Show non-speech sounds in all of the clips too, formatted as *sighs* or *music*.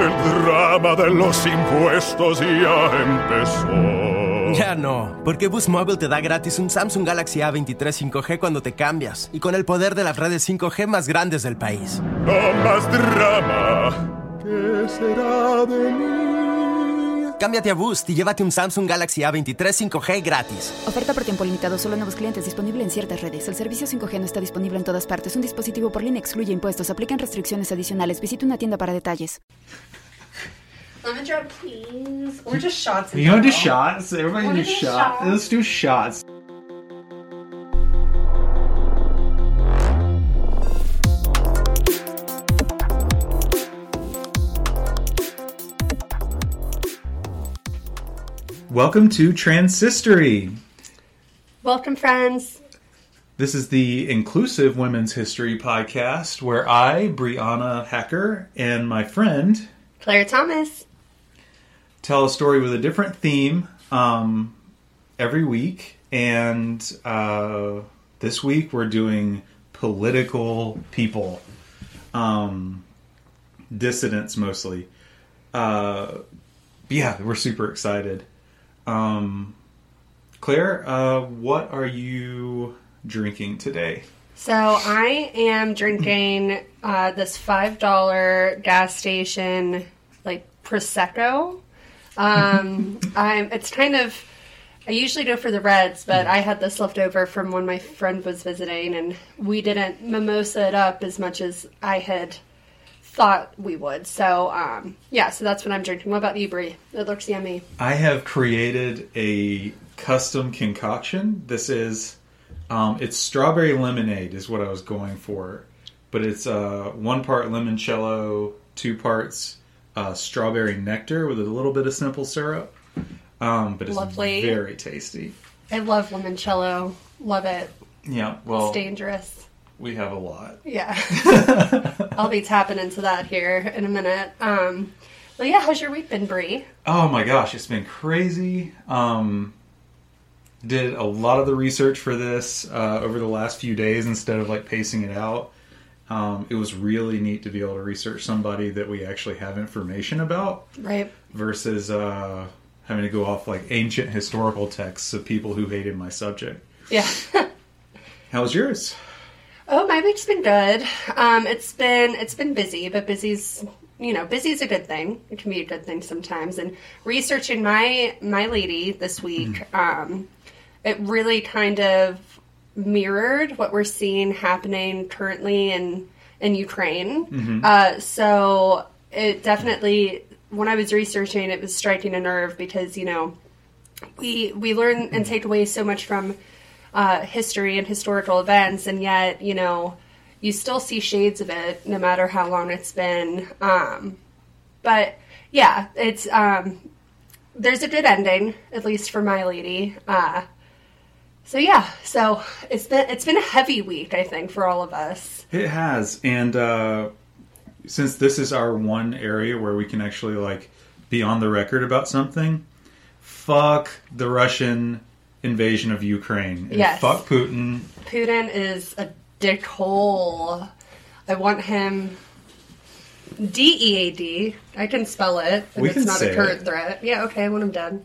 El drama de los impuestos ya empezó. Ya no, porque Boost Mobile te da gratis un Samsung Galaxy A23 5G cuando te cambias y con el poder de las redes 5G más grandes del país. No más drama. ¿Qué será de mí? Cámbiate a Boost y llévate un Samsung Galaxy A23 5G gratis. Oferta por tiempo limitado, solo nuevos clientes disponible en ciertas redes. El servicio 5G no está disponible en todas partes. Un dispositivo por línea excluye impuestos. Aplican restricciones adicionales. Visita una tienda para detalles. Lemon drop, please. Or just shots. in You want to do shots? Everybody Wanna do do shots. shots? Let's do shots. Welcome to Transhistory. Welcome, friends. This is the inclusive women's history podcast where I, Brianna Hacker, and my friend Claire Thomas. Tell a story with a different theme um, every week. And uh, this week we're doing political people, um, dissidents mostly. Uh, yeah, we're super excited. Um, Claire, uh, what are you drinking today? So I am drinking uh, this five dollar gas station like prosecco. Um, I'm. It's kind of. I usually go for the reds, but I had this left over from when my friend was visiting, and we didn't mimosa it up as much as I had thought we would. So um, yeah, so that's what I'm drinking. What about you, Brie? It looks yummy. I have created a custom concoction. This is um, it's strawberry lemonade is what I was going for, but it's uh, one part limoncello, two parts uh, strawberry nectar with a little bit of simple syrup. Um, but it's Lovely. very tasty. I love limoncello. Love it. Yeah, well, It's dangerous. we have a lot. Yeah. *laughs* I'll be tapping into that here in a minute. Um, well, yeah, how's your week been, Brie? Oh my gosh, it's been crazy. Um, did a lot of the research for this uh, over the last few days instead of like pacing it out. Um, it was really neat to be able to research somebody that we actually have information about Right. versus uh, having to go off like ancient historical texts of people who hated my subject. Yeah. *laughs* How was yours? oh, my week's been good. Um, it's been it's been busy, but busy's you know busy's a good thing. It can be a good thing sometimes. And researching my my lady this week, um, it really kind of mirrored what we're seeing happening currently in in Ukraine. Uh, so it definitely, when I was researching, it was striking a nerve because you know we we learn and take away so much from uh, history and historical events, and yet you know you still see shades of it no matter how long it's been. Um, but yeah, it's um, there's a good ending at least for my lady. Uh, so yeah, so it's been it's been a heavy week I think for all of us. It has, and uh, since this is our one area where we can actually like be on the record about something, fuck the Russian invasion of Ukraine. And Yes. Fuck Putin. Putin is a dickhole. I want him D E A D. I can spell it if We it's not a current it. threat. Yeah, okay, I want him dead.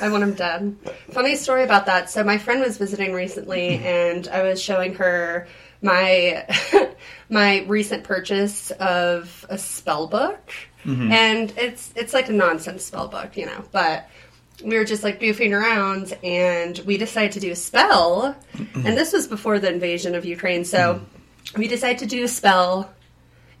I want him dead. Funny story about that. So my friend was visiting recently mm-hmm. and I was showing her my *laughs* my recent purchase of a spell book. Mm-hmm. And it's it's like a nonsense spell book, you know, but we were just like goofing around and we decided to do a spell mm-hmm. and this was before the invasion of ukraine so we decided to do a spell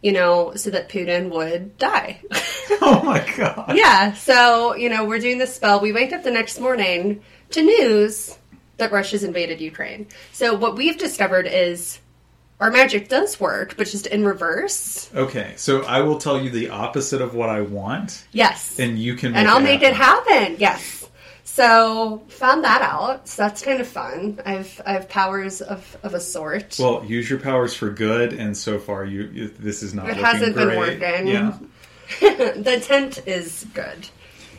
you know so that putin would die *laughs* Oh my god. yeah so you know we're doing this spell we wake up the next morning to news that russia's invaded ukraine so what we've discovered is our magic does work, but just in reverse. Okay, so I will tell you the opposite of what I want, Yes. and you can. and I'll make it happen. Yes. So found that out. So that's kind of fun. I've I have powers of, of a sort. Well, use your powers for good, and so far you, this is not. It hasn't been working. Yeah. *laughs* the intent is good.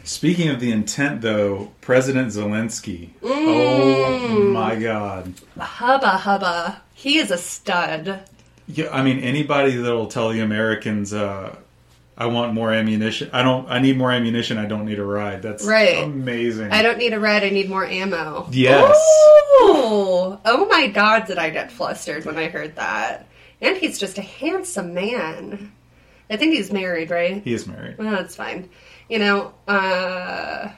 Speaking of the intent, though, President Zelensky. Mm. Oh my God! Hubba hubba. He is a stud. Yeah, I mean anybody that'll tell the Americans, uh, "I want more ammunition. I don't. I need more ammunition. I don't need a ride." That's Right. Amazing. I don't need a red. I need more ammo. Yes. Ooh. Oh my god, did I get flustered when I heard that? And he's just a handsome man. I think he's married, right? He is married. Well, that's fine. You know, uh,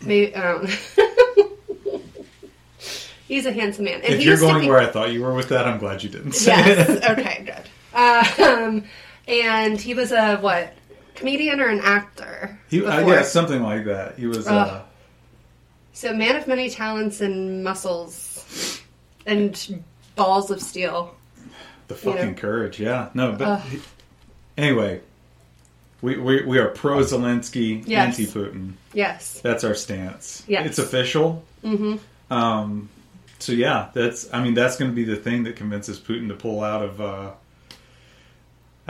maybe I don't. *laughs* he's a handsome man. And If you're going where I thought you were with that, I'm glad you didn't say yes. it. *laughs* Okay. Good. *laughs* Um, and he was a what? Comedian or an actor? He, uh, yeah, something like that. He was. Uh, So, man of many talents and muscles, and balls of steel. the fucking you know. courage. Yeah. No, but anyway, we, we we are pro Zelensky, Yes. anti Putin. Yes. That's our stance. Yes. It's official. Mm-hmm. Um, so yeah, that's. I mean, that's going to be the thing that convinces Putin to pull out of uh,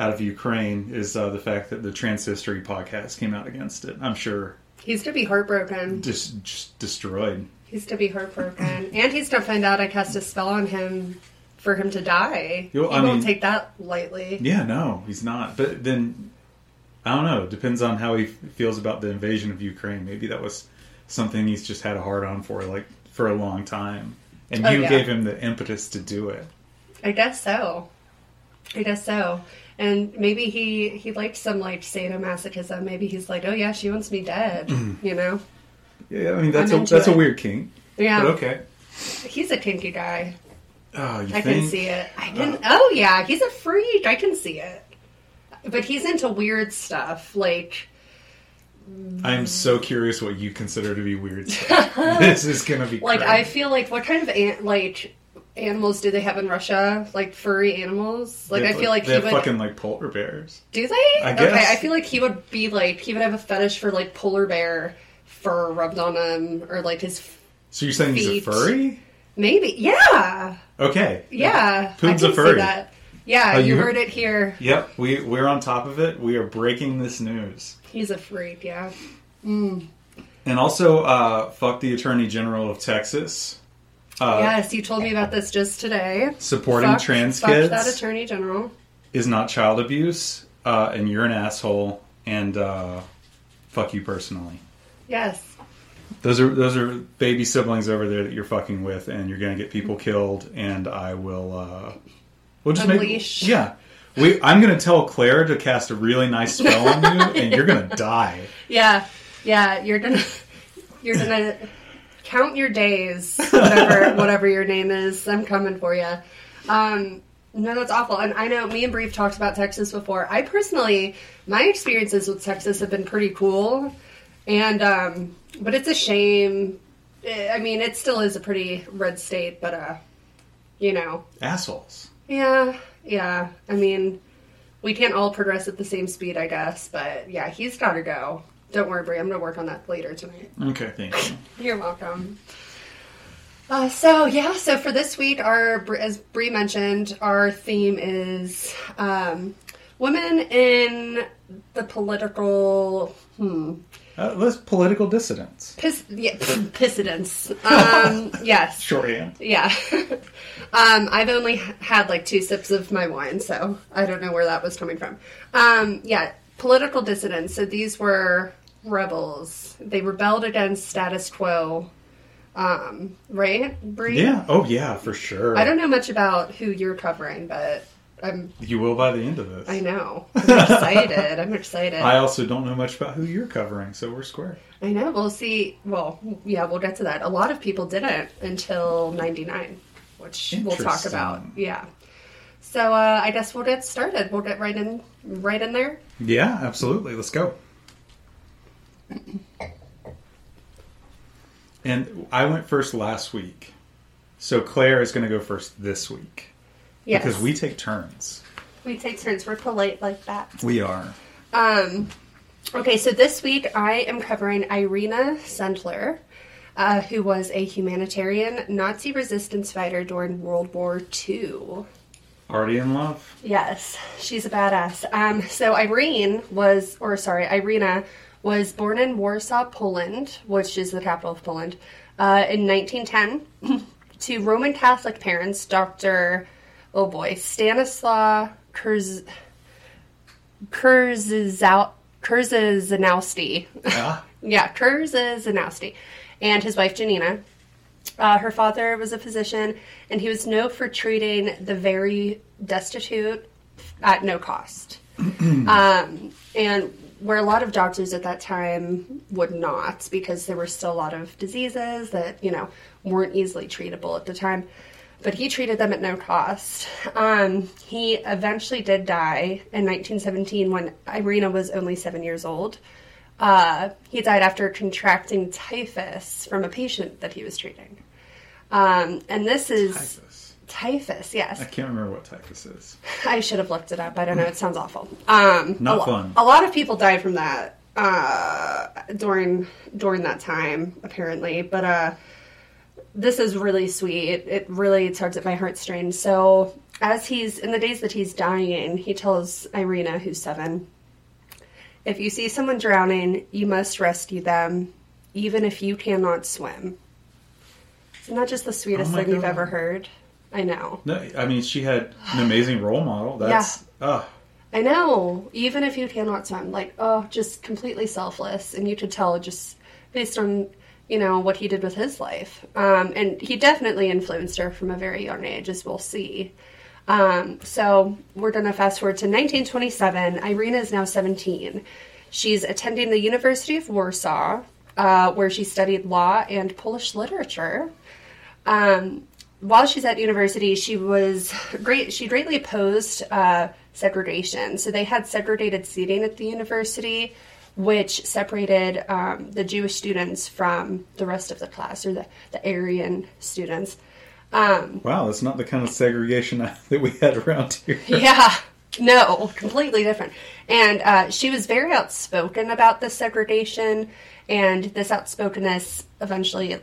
out of Ukraine is uh, the fact that the Transhistory podcast came out against it. I'm sure He's to be heartbroken. just just destroyed. He's to be heartbroken, *laughs* and he's to find out I cast a spell on him for him to die. Yo, he I won't mean- take that lightly. Yeah, no, he's not. But then I don't know. It depends on how he f- feels about the invasion of Ukraine. Maybe that was something he's just had a hard on for, like for a long time, and Oh, you yeah. gave him the impetus to do it. I guess so. I guess so. And maybe he he liked some like sadomasochism. Maybe he's like, oh yeah, she wants me dead. Mm-hmm. you know? Yeah, I mean that's I'm a that's a weird kink. Yeah. But okay. He's a kinky guy. Oh, you I think? can see it. I can. Uh. oh yeah, he's a freak. I can see it. But he's into weird stuff, like I'm so curious what you consider to be weird stuff. *laughs* this is gonna be *laughs* like great. I feel like what kind of like animals do they have in Russia? Like furry animals? Like I feel like they he have would. fucking like polar bears. Do they? I Okay, guess. I feel like he would be like he would have a fetish for like polar bear fur rubbed on him, or like his So you're saying he's a furry? maybe. Yeah, Okay. yeah. I Putin's a can see furry. that. Yeah, Oh, you you heard heard- it here. Yep. We we're on top of it. We are breaking this news. He's a freak. Yeah. And also, uh, fuck the Attorney General of Texas. Uh, yes, you told me about this just today. Supporting Fuck- trans fuck kids that attorney general. is not child abuse, uh, and you're an asshole, and uh, fuck you personally. Yes. Those are those are baby siblings over there that you're fucking with, and you're gonna get people killed. And I will. Uh, we'll just Unleash. make yeah. We, I'm gonna tell Claire to cast a really nice spell on you, and you're gonna *laughs* die. Yeah. Yeah. You're gonna. You're gonna count your days. Whatever. *laughs* whatever your name is. I'm coming for you. Um. No, that's awful. And I know me and Brie talked about Texas before. I personally, my experiences with Texas have been pretty cool, and um, but it's a shame. I mean, it still is a pretty red state, but uh, you know, Assholes. Yeah, yeah. I mean, we can't all progress at the same speed, I guess. But yeah, he's got to go. Don't worry, Brie. I'm going to work on that later tonight. Okay, thank you. *laughs* You're welcome. Uh, so yeah, so for this week, our as Brie mentioned, our theme is um, women in the political hmm, Uh, let's political dissidents. piss, yeah, *laughs* dissidents. Um, *laughs* yes, Shorthand. Yeah. um, I've only had like two sips of my wine, so I don't know where that was coming from. Um, yeah, political dissidents. So these were rebels. They rebelled against status quo. Um, right, Brie? Yeah. Oh yeah, for sure. I don't know much about who you're covering, but I'm. You will by the end of this. I know. I'm excited. I'm excited. I also don't know much about who you're covering, so we're square. I know. We'll see. Well, yeah, we'll get to that. A lot of people didn't until '99, which we'll talk about. Yeah. So uh, I guess we'll get started. We'll get right in, right in there. Yeah, absolutely. Let's go. And I went first last week. So Claire is going to go first this week. Yes. Because we take turns. We take turns. We're polite like that. We are. Um, okay, so this week I am covering Irena Sendler, uh, who was a humanitarian Nazi resistance fighter during World War II. Already in love. Yes, she's a badass. Um, so Irene was, or sorry, Irena was born in Warsaw, Poland, which is the capital of Poland, uh, in 1910 *laughs* to Roman Catholic parents, Dr. Oh boy, Stanislaw Kurz, Kurzizanowski. Ah. *laughs* yeah, Kurzizanowski. And his wife, Janina. Uh, her father was a physician, and he was known for treating the very destitute at no cost. *clears throat* um, and where a lot of doctors at that time would not, because there were still a lot of diseases that you know weren't easily treatable at the time. But he treated them at no cost. Um, he eventually did die in 1917 when Irena was only seven years old. Uh, he died after contracting typhus from a patient that he was treating. Um, and this is Typhus. Typhus. Yes, I can't remember what typhus is. I should have looked it up. I don't know. It sounds awful. Um, Not a lo- fun. A lot of people died from that uh, during during that time, apparently. But uh, this is really sweet. It, it really tugs at my heartstrings. So as he's in the days that he's dying, he tells Irena, who's seven, if you see someone drowning, you must rescue them, even if you cannot swim. Isn't that just the sweetest Oh my thing you've God. ever heard? I know. No, I mean she had an amazing role model. *sighs* That's ah, I know. Even if you cannot swim, like oh, just completely selfless, and you could tell just based on you know what he did with his life. Um, and he definitely influenced her from a very young age, as we'll see. Um, so we're gonna fast forward to 1927. Irena is now 17. She's attending the University of Warsaw, uh, where she studied law and Polish literature. Um, while she's at university, she was great. She greatly opposed uh, segregation. So they had segregated seating at the university, which separated um, the Jewish students from the rest of the class, or the, the Aryan students. Um, wow, that's not the kind of segregation *laughs* that we had around here. *laughs* yeah, no, completely different. And uh, she was very outspoken about the segregation, and this outspokenness eventually,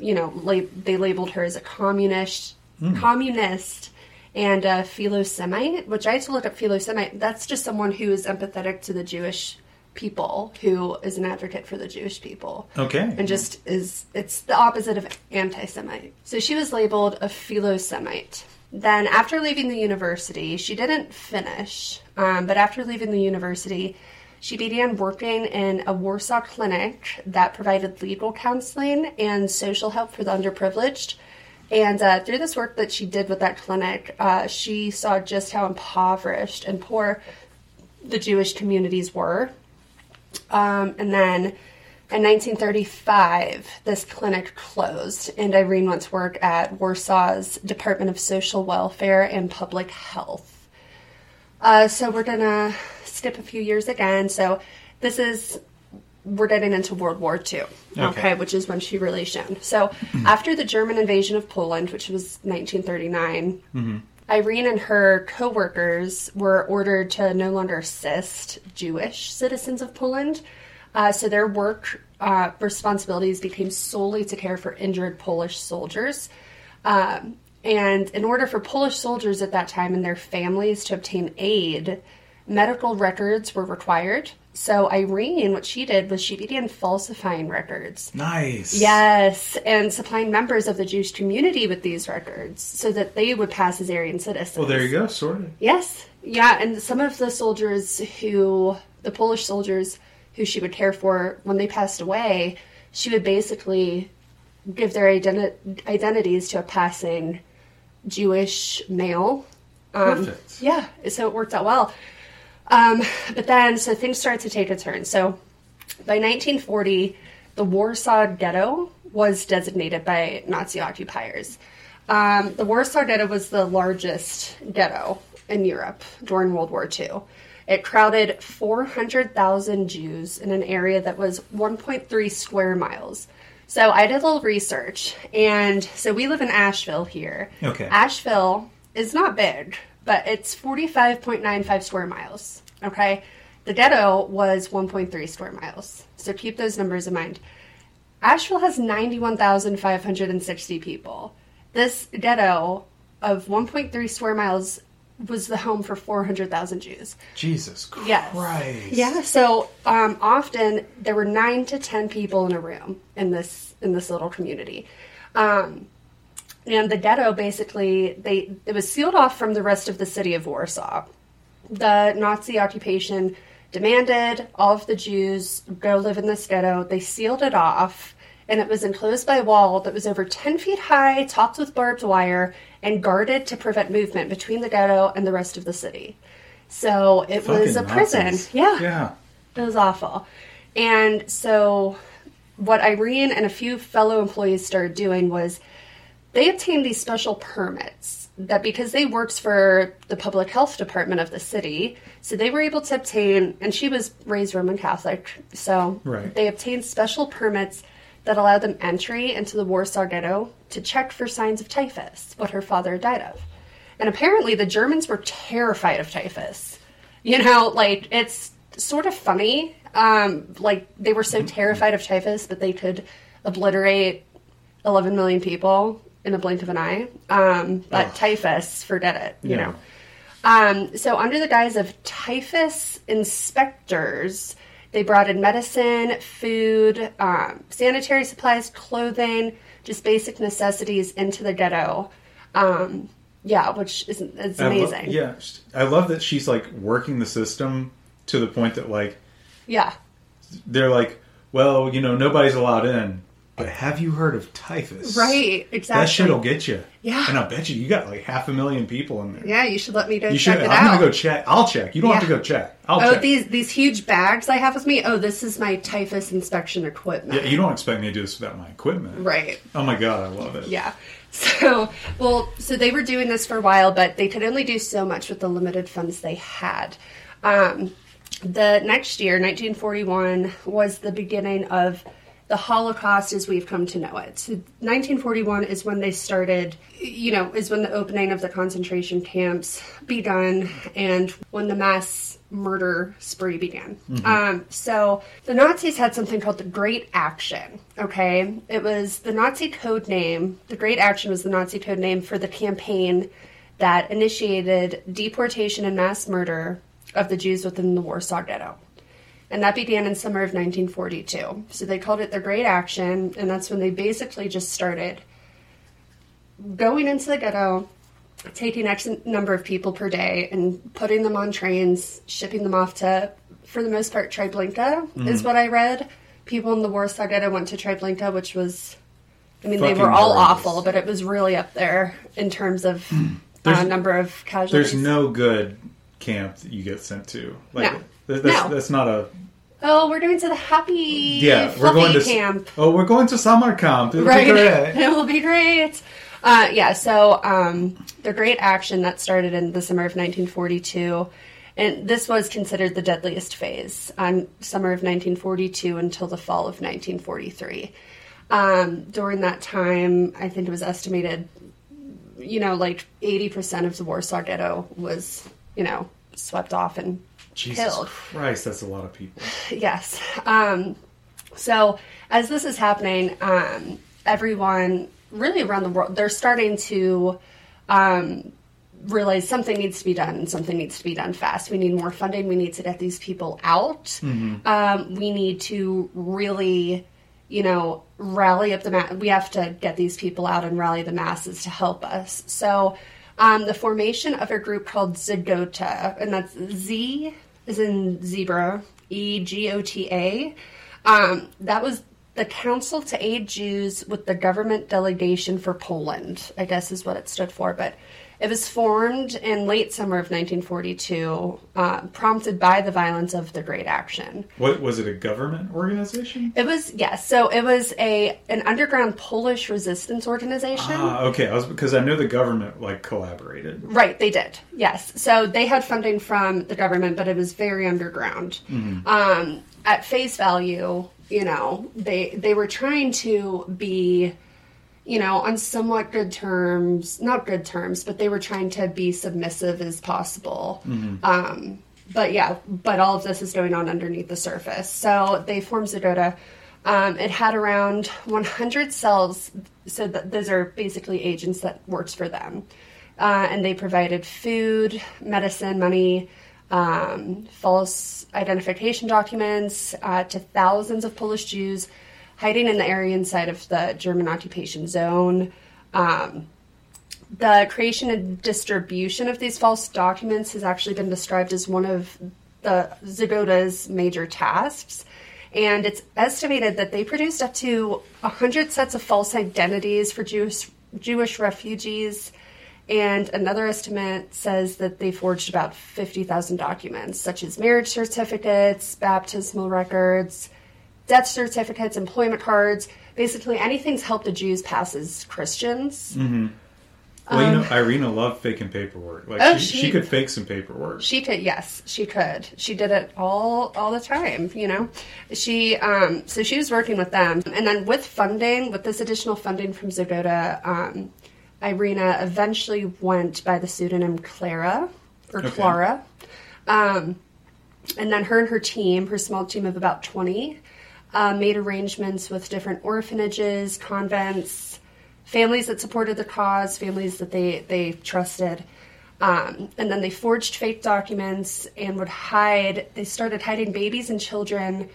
you know, la- they labeled her as a communist, communist, and a philosemite. Which I had to look up philosemite. That's just someone who is empathetic to the Jewish people, who is an advocate for the Jewish people Okay. and just is it's the opposite of anti-semite so she was labeled a philosemite then after leaving the university she didn't finish um, but after leaving the university she began working in a warsaw clinic that provided legal counseling and social help for the underprivileged and uh, through this work that she did with that clinic uh, she saw just how impoverished and poor the jewish communities were um, and then in 1935, this clinic closed, and Irene went to work at Warsaw's Department of Social Welfare and Public Health. Uh, so we're gonna skip a few years again. So this is we're getting into World War II, okay, Okay. which is when she really shone. So after the German invasion of Poland, which was 1939, Irene and her co-workers were ordered to no longer assist Jewish citizens of Poland. Uh, so their work uh, responsibilities became solely to care for injured Polish soldiers. Um, and in order for Polish soldiers at that time and their families to obtain aid, medical records were required. So Irene, what she did was she began falsifying records. Nice. Yes, and supplying members of the Jewish community with these records so that they would pass as Aryan citizens. Well, there you go. Sorted. Yes, yeah, and some of the soldiers who, the Polish soldiers who she would care for when they passed away, she would basically give their identi- identities to a passing Jewish male. Um, Perfect. yeah, so it worked out well. Um, but then, so things started to take a turn. So by 1940, the Warsaw Ghetto was designated by Nazi occupiers. Um, the Warsaw Ghetto was the largest ghetto in Europe during World War II. It crowded 400,000 Jews in an area that was 1.3 square miles. So I did a little research, and so we live in Asheville here. Okay. Asheville is not big, but it's 45.95 square miles. Okay. The ghetto was 1.3 square miles. So keep those numbers in mind. Asheville has 91,560 people. This ghetto of 1.3 square miles was the home for 400,000 Jews. Jesus Christ. Yes. Yeah. So um, often there were nine to ten people in a room in this in this little community, um, and the ghetto basically they it was sealed off from the rest of the city of Warsaw. The Nazi occupation demanded all of the Jews go live in this ghetto. They sealed it off. And it was enclosed by a wall that was over 10 feet high, topped with barbed wire, and guarded to prevent movement between the ghetto and the rest of the city. So it was a Fucking prison. Nazis. Yeah. Yeah. It was awful. And so what Irene and a few fellow employees started doing was they obtained these special permits that because they worked for the public health department of the city, so they were able to obtain, and she was raised Roman Catholic, so Right. they obtained special permits that allowed them entry into the Warsaw Ghetto to check for signs of typhus, what her father died of. And apparently the Germans were terrified of typhus. You know, like it's sort of funny. Um, like they were so terrified of typhus that they could obliterate 11 million people in a blink of an eye. Um, but typhus, forget it. You Yeah. know. Um, so under the guise of typhus inspectors, they brought in medicine, food, um, sanitary supplies, clothing, just basic necessities into the ghetto. Um, yeah, which is, is I lo- amazing. yeah, I love that she's like working the system to the point that like yeah. they're like, well, you know, nobody's allowed in, but have you heard of typhus? Right, exactly. That shit'll get you. Yeah. and I bet you you got like half a million people in there. Yeah, you should let me go you check should. I'm out. gonna go check. I'll check. You don't have to go check. I'll oh, check. these these huge bags I have with me. Oh, this is my typhus inspection equipment. Yeah, you don't expect me to do this without my equipment. Right. Oh my god, I love it. Yeah. So, well, so they were doing this for a while, but they could only do so much with the limited funds they had. Um, the next year, 1941, was the beginning of the Holocaust as we've come to know it. So 1941 is when they started, you know, is when the opening of the concentration camps begun and when the mass murder spree began. Um, so the Nazis had something called the Great Action. Okay, it was the Nazi code name. The Great Action was the Nazi code name for the campaign that initiated deportation and mass murder of the Jews within the Warsaw Ghetto. And that began in summer of 1942. So they called it the Great Action, and that's when they basically just started going into the ghetto, taking X number of people per day, and putting them on trains, shipping them off to, for the most part, Treblinka, is what I read. People in the Warsaw Ghetto went to Treblinka, which was, I mean, they were all horrendous. awful, but it was really up there in terms of uh, There's- number of casualties. There's no good camp that you get sent to. Like, No. Th- that's, No. that's not a. Oh, we're going to the happy Yeah, we're going to camp. Oh, we're going to summer camp. It'll be right great. *laughs* it will be great uh, yeah so um, the great action that started in the summer of 1942 and this was considered the deadliest phase on summer of 1942 until the fall of 1943 um, during that time i think it was estimated you know like 80% of the warsaw ghetto was you know swept off and Jesus killed Christ, that's a lot of people. *sighs* yes. Um, so as this is happening, um, everyone really around the world they're starting to um, realize something needs to be done and something needs to be done fast. We need more funding. We need to get these people out. Um, we need to really, you know, rally up the mass. We have to get these people out and rally the masses to help us. So. Um, the formation of a group called Zegota, and that's Z is in zebra, E G O T A. Um, that was the Council to Aid Jews with the Government Delegation for Poland, I guess is what it stood for. But it was formed in late summer of 1942, uh, prompted by the violence of the Great Action. What was it? A government organization? It was yes, so it was a an underground Polish resistance organization. Ah, okay. I was because I know the government like collaborated. Right, they did. Yes. So they had funding from the government, but it was very underground. Um, at face value, you know, they they were trying to be, you know, on somewhat good terms, not good terms, but they were trying to be submissive as possible. Um, but yeah, but all of this is going on underneath the surface. So they formed Zegota. Um, it had around 100 cells, so th- those are basically agents that worked for them. Uh, and they provided food, medicine, money, um, false identification documents uh, to thousands of Polish Jews hiding in the area inside of the German occupation zone. Um, the creation and distribution of these false documents has actually been described as one of the Zegota's major tasks. And it's estimated that they produced up to 100 sets of false identities for Jewish, Jewish refugees. And another estimate says that they forged about 50,000 documents, such as marriage certificates, baptismal records, death certificates, employment cards. Basically, anything's helped the Jews pass as Christians. Well, you know, Irena loved faking paperwork. Like Um, Oh, she, she she- could fake some paperwork. She could, yes, she could. She did it all all the time. You know, she um, so she was working with them, and then with funding, with this additional funding from Zegota, um, Irena eventually went by the pseudonym Clara or Okay. Clara, um, and then her and her team, her small team of about twenty, uh, made arrangements with different orphanages, convents, families that supported the cause, families that they they trusted. Um, and then they forged fake documents and would hide. They started hiding babies and children,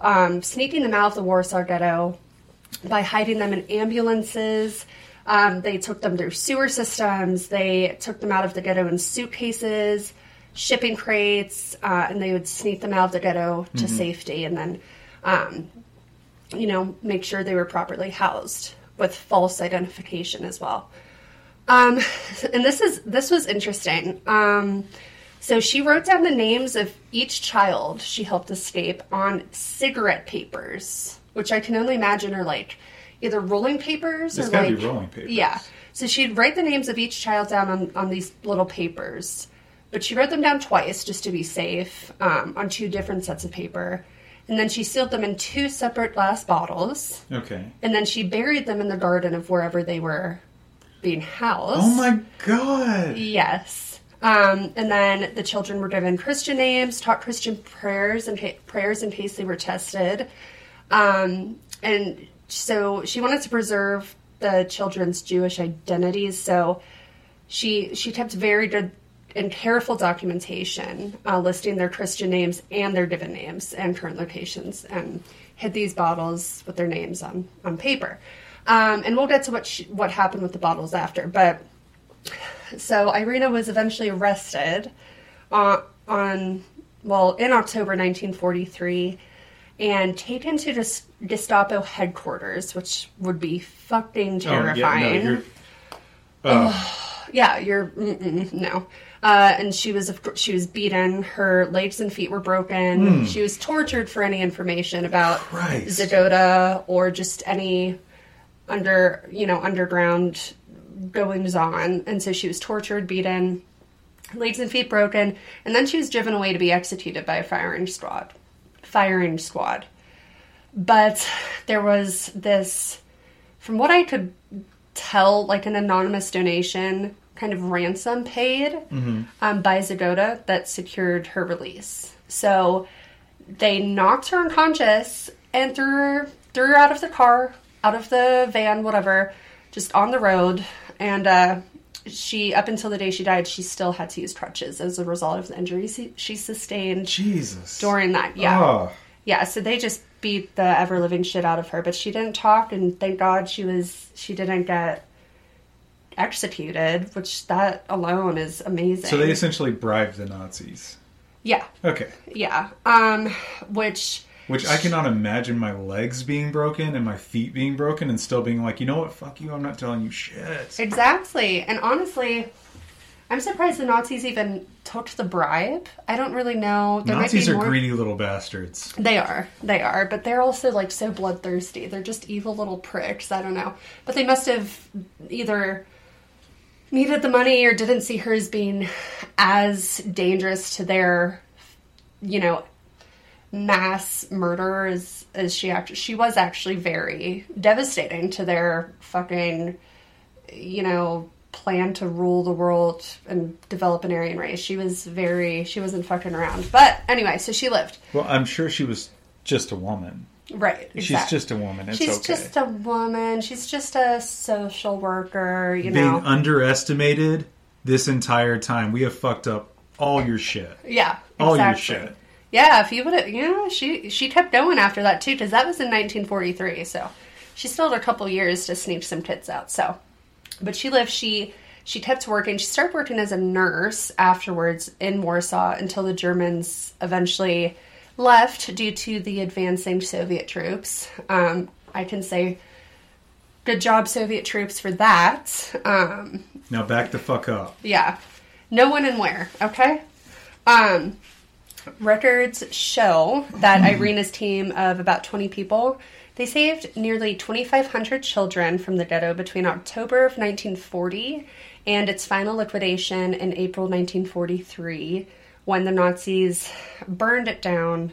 um, sneaking them out of the Warsaw Ghetto by hiding them in ambulances. Um, they took them through sewer systems. They took them out of the ghetto in suitcases, shipping crates, uh, and they would sneak them out of the ghetto to safety, and then, um, you know, make sure they were properly housed with false identification as well. Um, and this is this was interesting. Um, so she wrote down the names of each child she helped escape on cigarette papers, which I can only imagine are like either rolling papers It's or gotta like be rolling papers. Yeah. So she'd write the names of each child down on, on these little papers, but she wrote them down twice just to be safe um, on two different sets of paper. And then she sealed them in two separate glass bottles. Okay. And then she buried them in the garden of wherever they were being housed. Oh my god. Yes. Um, and then the children were given Christian names, taught Christian prayers and ca- prayers in case they were tested. Um, and so she wanted to preserve the children's Jewish identities. So she she kept very good and careful documentation uh, listing their Christian names and their given names and current locations, and hid these bottles with their names on on paper. Um, and we'll get to what she, what happened with the bottles after, but so Irena was eventually arrested on, on well in October 1943 and taken to Ges- Gestapo headquarters, which would be fucking terrifying. Oh, yeah, no, you're. Oh, Yeah, you're no. Uh, and she was she was beaten. Her legs and feet were broken. She was tortured for any information about Christ. Zegota or just any under you know underground goings on. And so she was tortured, beaten, legs and feet broken, and then she was driven away to be executed by a firing squad. Firing squad. But there was this, from what I could tell, like an anonymous donation, kind of ransom paid um, by Zegota that secured her release. So they knocked her unconscious and threw her, threw her out of the car, out of the van, whatever, just on the road. And uh, she, up until the day she died, she still had to use crutches as a result of the injuries she- she sustained Jesus. during that. Yeah. Oh. Yeah, so they just beat the ever living shit out of her, but she didn't talk, and thank God she was she didn't get executed, which that alone is amazing. So they essentially bribed the Nazis. yeah, Okay. yeah. Um, which Which I cannot imagine my legs being broken and my feet being broken and still being like, you know what, fuck you, I'm not telling you shit. exactly, and honestly, I'm surprised the Nazis even took the bribe. I don't really know. There Nazis are more. greedy little bastards. They are. They are. But they're also like so bloodthirsty. They're just evil little pricks. I don't know. But they must have either needed the money or didn't see her as being as dangerous to their, you know, mass murder as as she actually she was actually very devastating to their fucking you know plan to rule the world and develop an Aryan race. She was very she wasn't fucking around. But anyway, so she lived. Well, I'm sure she was just a woman. Right. She's just a woman. It's She's okay. just a woman. She's just a social worker, you Being know. underestimated this entire time. We have fucked up all your shit. yeah. All your shit. Yeah, if you would have, you know, she she kept going after that too, because that was in 1943. So she still had a couple years to sneak some tits out. So, but she lived. She she kept working. She started working as a nurse afterwards in Warsaw until the Germans eventually left due to the advancing Soviet troops. Um, I can say, good job, Soviet troops, for that. Um, Now back the fuck up. yeah. No one and where, okay? Um records show that *clears throat* Irena's team of about 20 people, they saved nearly 2500 children from the ghetto between October of 1940 and its final liquidation in April 1943 when the Nazis burned it down,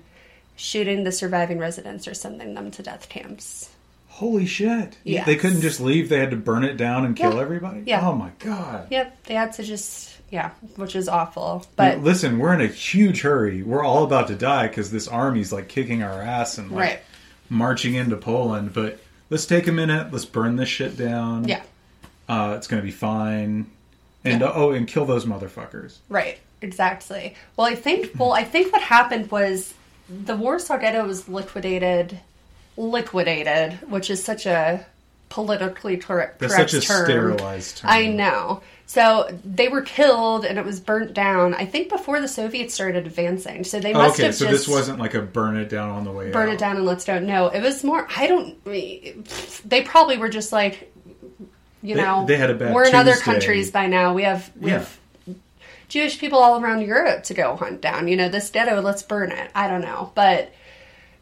shooting the surviving residents or sending them to death camps. Holy shit. Yeah. They couldn't just leave. They had to burn it down and kill Yeah. everybody? Yeah. Oh my god. Yep, they had to just yeah, which is awful. But listen, we're in a huge hurry. We're all about to die because this army's like kicking our ass and like Right. marching into Poland. But let's take a minute. Let's burn this shit down. yeah. uh, it's gonna be fine. And uh, oh, and kill those motherfuckers. Right, exactly. Well, I think well, I think what happened was the Warsaw Ghetto was liquidated, liquidated, which is such a politically correct, That's correct such a term. sterilized term. I know. So they were killed, and it was burnt down. I think before the Soviets started advancing. So they oh, must okay, have so just this wasn't like a burn it down on the way. burn out. it down and let's don't know. It was more. I don't. They probably were just like, you They- know, they had a bad we're in other countries by now. We have we Yeah. have Jewish people all around Europe to go hunt down. You know, this ghetto, let's burn it. I don't know, but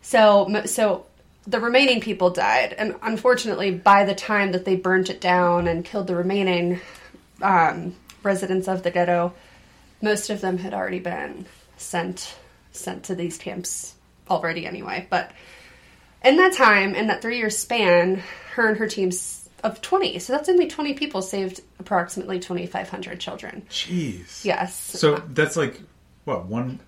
so so the remaining people died, and unfortunately, by the time that they burnt it down and killed the remaining um, residents of the ghetto, most of them had already been sent sent to these camps already anyway. But in that time, in that three year span, her and her teams of 20, so that's only 20 people saved approximately 2,500 children. Jeez. Yes. So that's like what one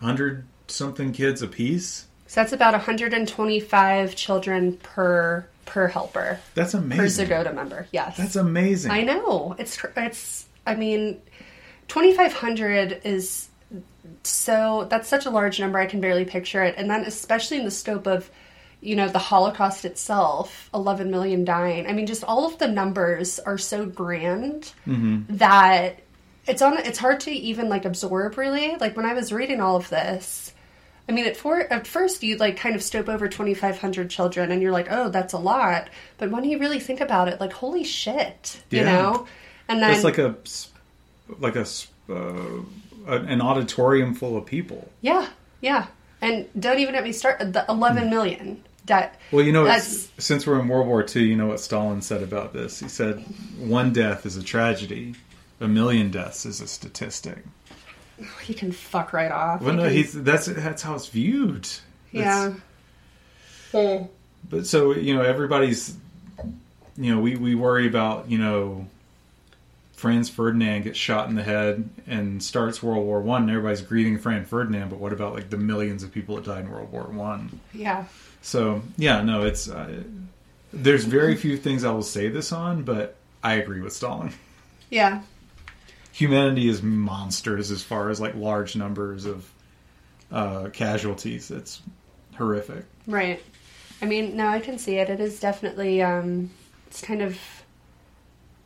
hundred something kids a piece. So that's about 125 children per per helper That's amazing. per amazing. Zegota member. Yes. That's amazing. I know. It's cr- it's. I mean, twenty five hundred is so. That's such a large number. I can barely picture it. And then, especially in the scope of, you know, the Holocaust itself, eleven million dying. I mean, just all of the numbers are so grand that it's on. It's hard to even like absorb. Really, like when I was reading all of this. I mean, at, for, at first you like kind of stope over 2,500 children and you're like, oh, that's a lot. But when you really think about it, like, holy shit, you know? And then, It's like a, like a, uh, an auditorium full of people. yeah, yeah. And don't even let me start the 11 million. That, Well, you know, That's- since we're in World War II, you know what Stalin said about this. He said, "One death is a tragedy, a million deaths is a statistic." he can fuck right off. Well, He no, can- he's that's that's how it's viewed. yeah. That's- But so you know, everybody's, you know, we we worry about you know, Franz Ferdinand gets shot in the head and starts World War One. and Everybody's grieving Franz Ferdinand, but what about like the millions of people that died in World War One? Yeah. So yeah, no, it's uh, there's very few things I will say this on, but I agree with Stalin. Yeah. Humanity is monsters as far as like large numbers of uh, casualties. It's horrific. Right. I mean, no, I can see it. It is definitely, um, it's kind of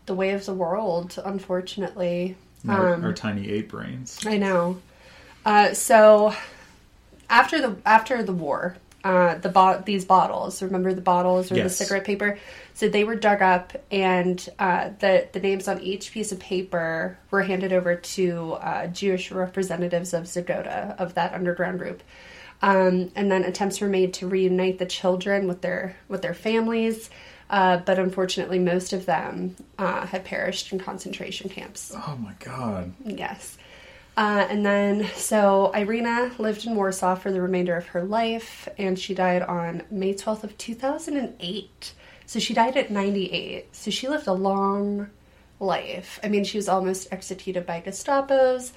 the way of the world, unfortunately. Our, Um, our tiny ape brains. I know. Uh, so after the after the war, uh, the bo- these bottles. Remember the bottles or Yes. the cigarette paper? So they were dug up, and uh, the the names on each piece of paper were handed over to uh, Jewish representatives of Zegota of that underground group. Um, and then attempts were made to reunite the children with their with their families, uh, but unfortunately, most of them uh, had perished in concentration camps. Oh my god. Yes. Uh, and then, so Irena lived in Warsaw for the remainder of her life, and she died on May 12th of 2008. So she died at 98. So she lived a long life. I mean, she was almost executed by Gestapo's.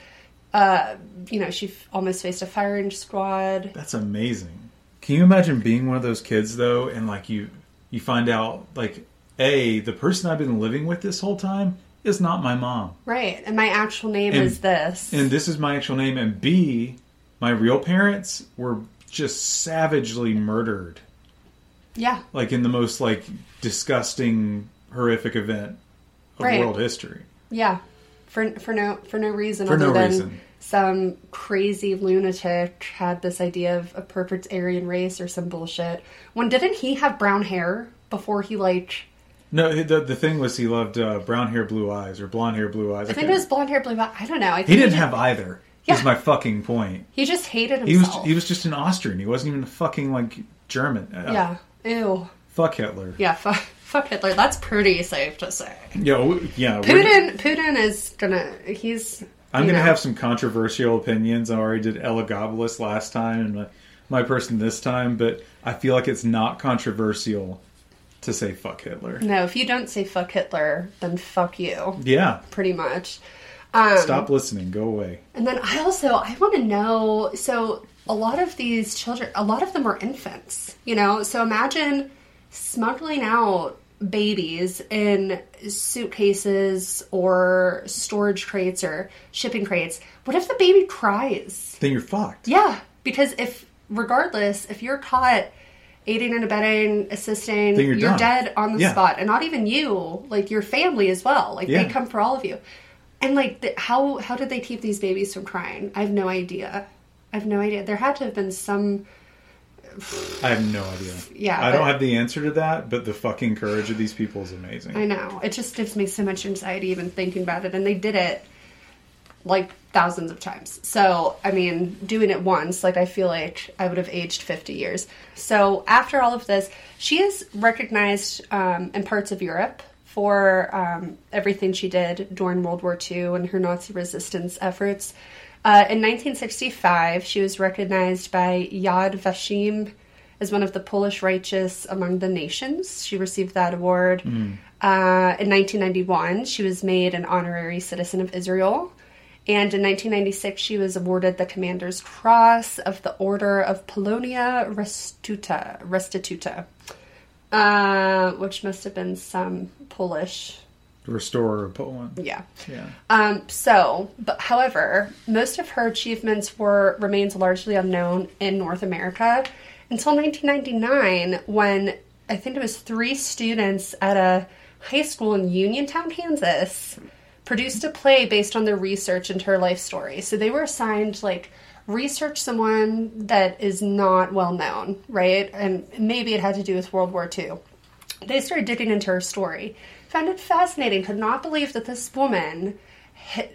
Uh, you know, she f- almost faced a firing squad. That's amazing. Can you imagine being one of those kids though, and like you, you find out like, a the person I've been living with this whole time is not my mom, Right. And my actual name And- is this. and this is my actual name, and b my real parents were just savagely murdered, yeah. like in the most like disgusting, horrific event of Right. world history. Yeah, for for no for no reason For other no than reason. some crazy lunatic had this idea of a perfect Aryan race or some bullshit. When didn't he have brown hair before he like? No, the the thing was he loved uh, brown hair, blue eyes, or blonde hair, blue eyes. I think it was blonde hair, blue eyes. I don't know. I think He didn't just- have either. Yeah. Is my fucking point. He just hated himself. He was he was just an Austrian. He wasn't even a fucking like German. Uh, Yeah. Ew. Fuck Hitler. Yeah. Fuck. *laughs* Fuck Hitler. That's pretty safe to say. Yo, yeah. Putin. Putin is gonna. He's. I'm gonna know. have some controversial opinions. I already did Elagabalus last time and my, my person this time, but I feel like it's not controversial to say fuck Hitler. No, if you don't say fuck Hitler, then fuck you. Yeah. Pretty much. Um, Stop listening. Go away. And then I also I want to know so a lot of these children a lot of them are infants, you know. So imagine smuggling out babies in suitcases or storage crates or shipping crates. What if the baby cries? Then you're fucked. Yeah, because if regardless, if you're caught aiding and abetting, assisting, Then you're you're, dead on the Yeah. spot, and not even you, like your family as well. Like Yeah. they come for all of you. And like, the, how how did they keep these babies from crying? I have no idea. I have no idea. There had to have been some. I have no idea. Yeah, I don't have the answer to that, but the fucking courage of these people is amazing. I know it just gives me so much anxiety even thinking about it, and they did it like thousands of times. So, I mean, doing it once, like I feel like I would have aged 50 years. So, after all of this, she is recognized um, in parts of Europe for um, everything she did during World War II and her Nazi resistance efforts. Uh, in 1965, she was recognized by Yad Vashem as one of the Polish righteous among the nations. She received that award. Uh, in 1991, she was made an honorary citizen of Israel. And in 1996, she was awarded the Commander's Cross of the Order of Polonia Restuta, Restituta, uh, which must have been some Polish. Restorer of Poland. Yeah. Yeah. Um, so, but however, most of her achievements were remains largely unknown in North America until 1999, when I think it was three students at a high school in Uniontown, Kansas, produced a play based on their research into her life story. So they were assigned like research someone that is not well known, right? And maybe it had to do with World War II they started digging into her story found it fascinating could not believe that this woman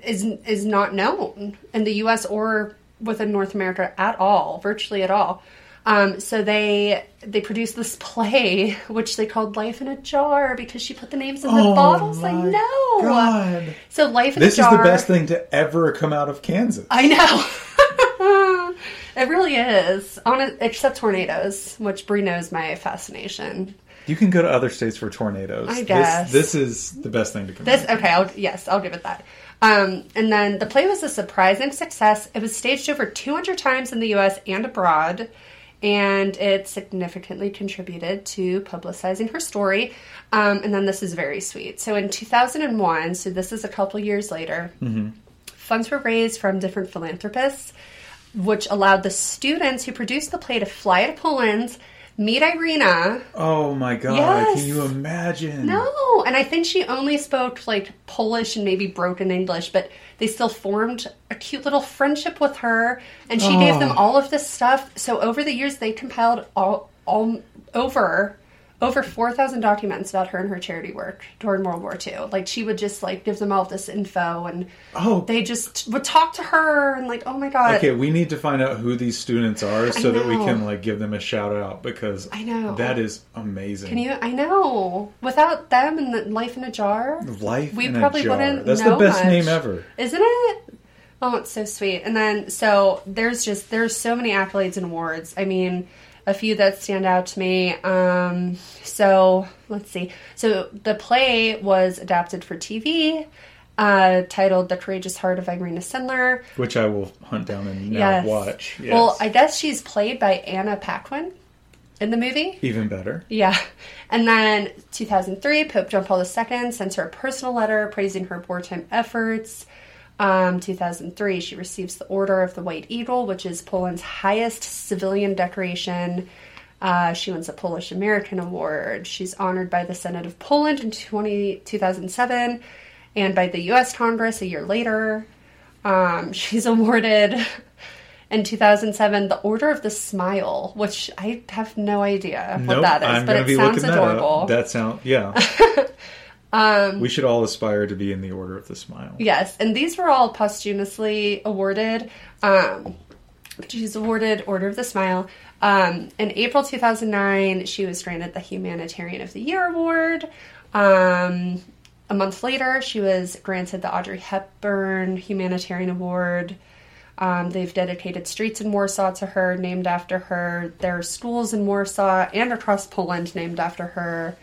is is not known in the US or within North America at all virtually at all um, so they they produced this play which they called Life in a Jar because she put the names in the Oh bottles I know God. so Life in This a is the best thing to ever come out of Kansas. I know. *laughs* it really is. On it, except tornadoes, which Brie knows my fascination. You can go to other states for tornadoes. I guess. This, this is the best thing to come This out. okay? I'll, yes, I'll give it that. Um, and then the play was a surprising success. It was staged over 200 times in the U.S. and abroad, and it significantly contributed to publicizing her story. Um, and then this is very sweet. So in 2001, so this is a couple years later, funds were raised from different philanthropists, which allowed the students who produced the play to fly to Poland, meet Irena, Oh my god! Yes. Can you imagine? no, and I think she only spoke like Polish and maybe broken English, but they still formed a cute little friendship with her, and she gave them oh. all of this stuff. So over the years, they compiled all, all over over four thousand documents about her and her charity work during World War II. Like she would just like give them all this info, and Oh. they just would talk to her and like, oh my god, Okay, we need to find out who these students are so that we can like give them a shout out because I know. that is amazing. Can you? I know. Without them and the life in a jar, Life we probably wouldn't That's know the best much. name ever. isn't it? Oh, it's so sweet. And then so there's just there's so many accolades and awards. I mean, a few that stand out to me. Um, so let's see. So the play was adapted for TV, uh, titled "The Courageous Heart of Irena Sendler." Which I will hunt down and now Yes. watch. Yes. Well, I guess she's played by Anna Paquin in the movie. Even better. Yeah. And then 2003, Pope John Paul II sends her a personal letter praising her wartime efforts. Um, 2003, she receives the Order of the White Eagle, which is Poland's highest civilian decoration. Uh, she wins a Polish American Award. She's honored by the Senate of Poland in 20, 2007 and by the U.S. Congress a year later. Um, *laughs* she's awarded in 2007 the Order of the Smile, which I have no idea what Nope, that is, I'm but it sounds adorable. that. That sound yeah. *laughs* Um, we should all aspire to be in the order of the smile. Yes, and these were all posthumously awarded. Um, she's awarded Order of the Smile. Um, in April 2009, she was granted the Humanitarian of the Year award. Um, a month later, she was granted the Audrey Hepburn Humanitarian Award. Um, they've dedicated streets in Warsaw to her, named after her. There are schools in Warsaw and across Poland named after her.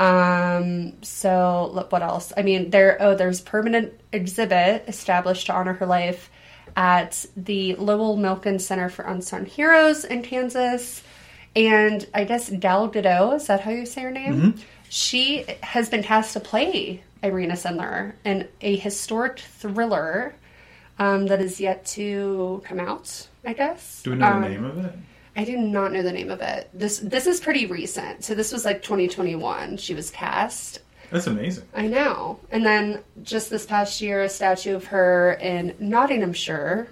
Um, so look, what else? I mean, there. Oh, there's permanent exhibit established to honor her life at the Lowell Milken Center for Unsung Heroes in Kansas. And I guess Gal Gadot, is that how you say her name? She has been cast to play Irena Sendler in a historic thriller um, that is yet to come out. I guess. Do we know Um, the name of it? I do not know the name of it. This this is pretty recent. So this was like 2021. She was cast. That's amazing. I know. And then just this past year, a statue of her in Nottinghamshire,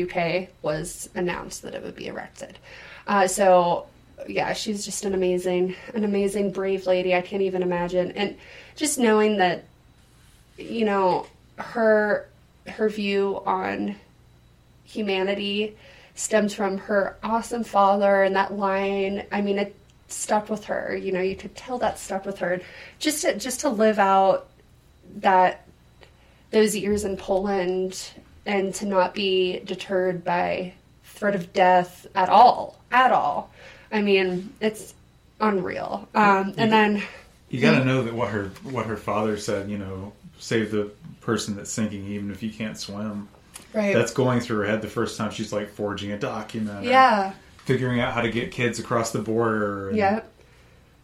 UK, was announced that it would be erected. Uh, so yeah, she's just an amazing, an amazing, brave lady. I can't even imagine. And just knowing that, you know, her her view on humanity stemmed from her awesome father and that line i mean it stuck with her you know you could tell that stuck with her just to just to live out that those years in poland and to not be deterred by threat of death at all at all i mean it's unreal um, and then You got to know that what her what her father said. You know, save the person that's sinking, even if you can't swim. Right That's going through her head the first time she's like forging a document. yeah Figuring out how to get kids across the border. and- Yeah.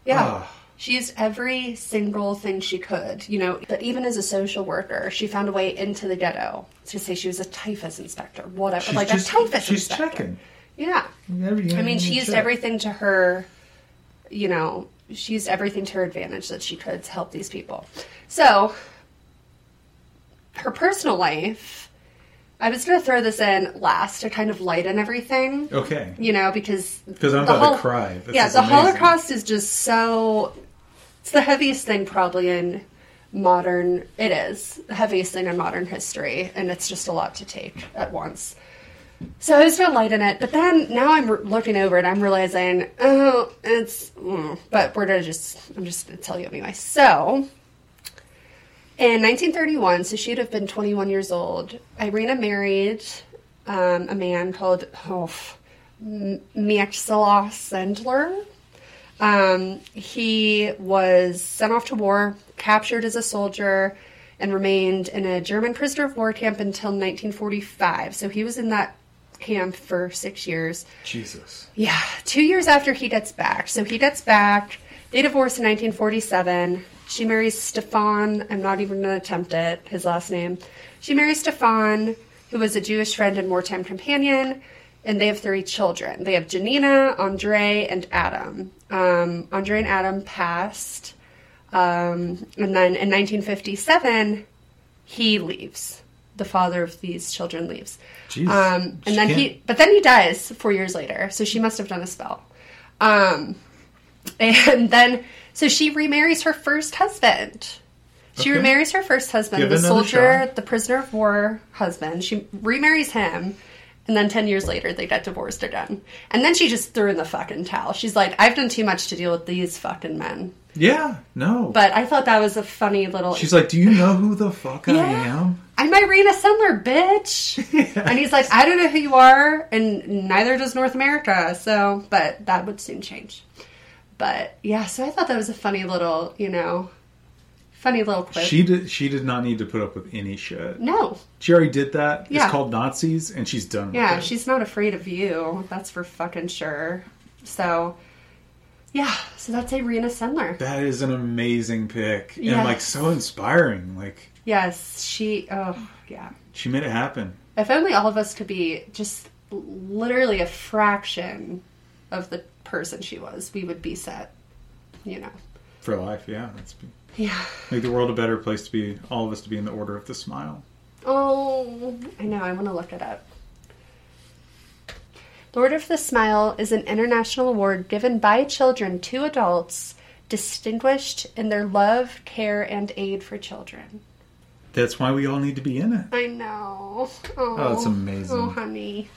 Yeah. Ah. She used every single thing she could, you know, but even as a social worker, she found a way into the ghetto to say she was a typhus inspector, whatever. She's like just, a typhus she's inspector. checking. Yeah. Every- I mean, she used check. everything to her, you know, she used everything to her advantage that she could to help these people. So, her personal life, I was going to throw this in last to kind of lighten everything Okay. you know, because because I'm about to cry. This yeah, the amazing. Holocaust is just so. It's the heaviest thing probably in modern. It is the heaviest thing in modern history, and it's just a lot to take at once. So I was gonna lighten it, but then now I'm re- looking over it. I'm realizing, oh, it's. Mm, but we're gonna just. I'm just gonna tell you anyway. So. In 1931, so she'd have been 21 years old, Irena married um, a man called oh, Mieczysław Sendler. Um, he was sent off to war, captured as a soldier, and remained in a German prisoner of war camp until 1945. So he was in that camp for six years. Jesus. Yeah, two years after he gets back. So he gets back. They divorce in 1947. She marries Stefan. I'm not even going to attempt it, his last name. She marries Stefan, who was a Jewish friend and wartime companion, and they have three children. They have Janina, Andre, and Adam. Um, Andre and Adam passed. Um, and then in 1957, he leaves. The father of these children leaves. Jeez. Um, and then can't- he, but then he dies four years later. So she must have done a spell. Um, *laughs* and then, so she remarries her first husband. She Okay. remarries her first husband, Give the soldier, shot. the prisoner of war husband. She remarries him. And then 10 years later, they get divorced again. And then she just threw in the fucking towel. She's like, I've done too much to deal with these fucking men. Yeah, no. But I thought that was a funny little. She's like, "Do you know who the fuck I am?" I'm Irena Sendler, bitch. *laughs* And he's like, I don't know who you are, and neither does North America. So, but that would soon change. But yeah, so I thought that was a funny little, you know, funny little clip. She did. She did not need to put up with any shit. no, She already did that. Yeah. It's called Nazis, and she's done. yeah, it. she's not afraid of you. That's for fucking sure. So, yeah, so that's Irena Sendler. That is an amazing pick and like so inspiring. Like Yes, she. Oh, yeah. she made it happen. If only all of us could be just literally a fraction of the person she was, we would be set. You know. For life, yeah. That's Yeah. make the world a better place to be. All of us to be in the order of the smile. Oh, I know. I want to look it up. Order of the Smile is an international award given by children to adults distinguished in their love, care, and aid for children. That's why we all need to be in it. I know. Oh, Oh, it's amazing. Oh, honey.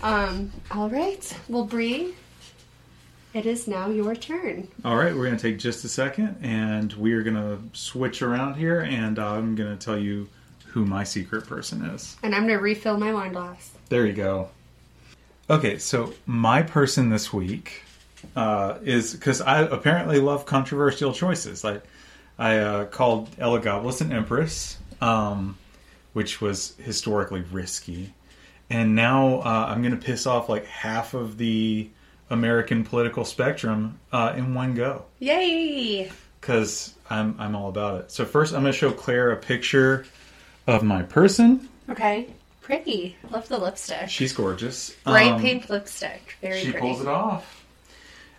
Um, all right. Well, Brie, it is now your turn. All right, we're gonna take just a second, and we are gonna switch around here, and I'm gonna tell you who my secret person is. And I'm going to refill my wine glass. There you go. Okay, so my person this week uh, is because I apparently love controversial choices. Like I uh, called Elagabalus an empress, um, which was historically risky, and now uh, I'm going to piss off like half of the American political spectrum uh, in one go Yay! because I'm I'm all about it. So first, I'm going to show Claire a picture of my person. Okay. Pretty. Love the lipstick. She's gorgeous. Bright Um, pink lipstick. Very she pretty. pulls it off.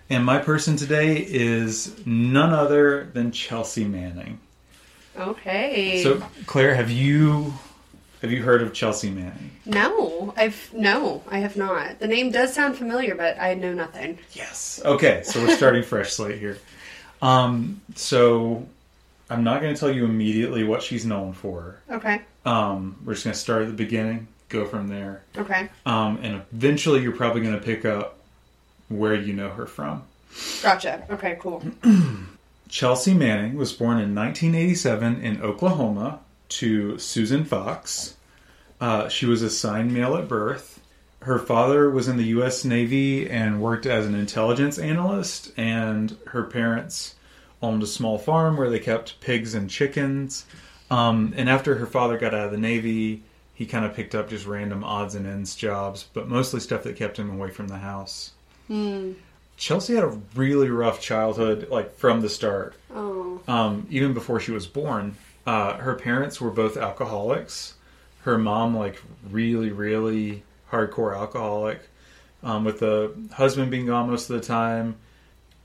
And my person today is none other than Chelsea Manning. Okay. So, Claire, have you have you heard of Chelsea Manning? no, I've no, I have not. The name does sound familiar, but I know nothing. Yes. Okay, so we're starting *laughs* fresh slate here. Um, so I'm not going to tell you immediately what she's known for. Okay. Um, we're just going to start at the beginning, go from there, Okay. um, and eventually you're probably going to pick up where you know her from. Gotcha. Okay. Cool. *clears throat* Chelsea Manning was born in 1987 in Oklahoma to Susan Fox. Uh, she was assigned male at birth. Her father was in the U.S. Navy and worked as an intelligence analyst, and her parents owned a small farm where they kept pigs and chickens. Um, and after her father got out of the Navy, he kind of picked up just random odds and ends jobs, but mostly stuff that kept him away from the house. Chelsea had a really rough childhood, like from the start. Oh. Um, even before she was born, uh, her parents were both alcoholics. Her mom, like, really, really hardcore alcoholic. Um, with the husband being gone most of the time,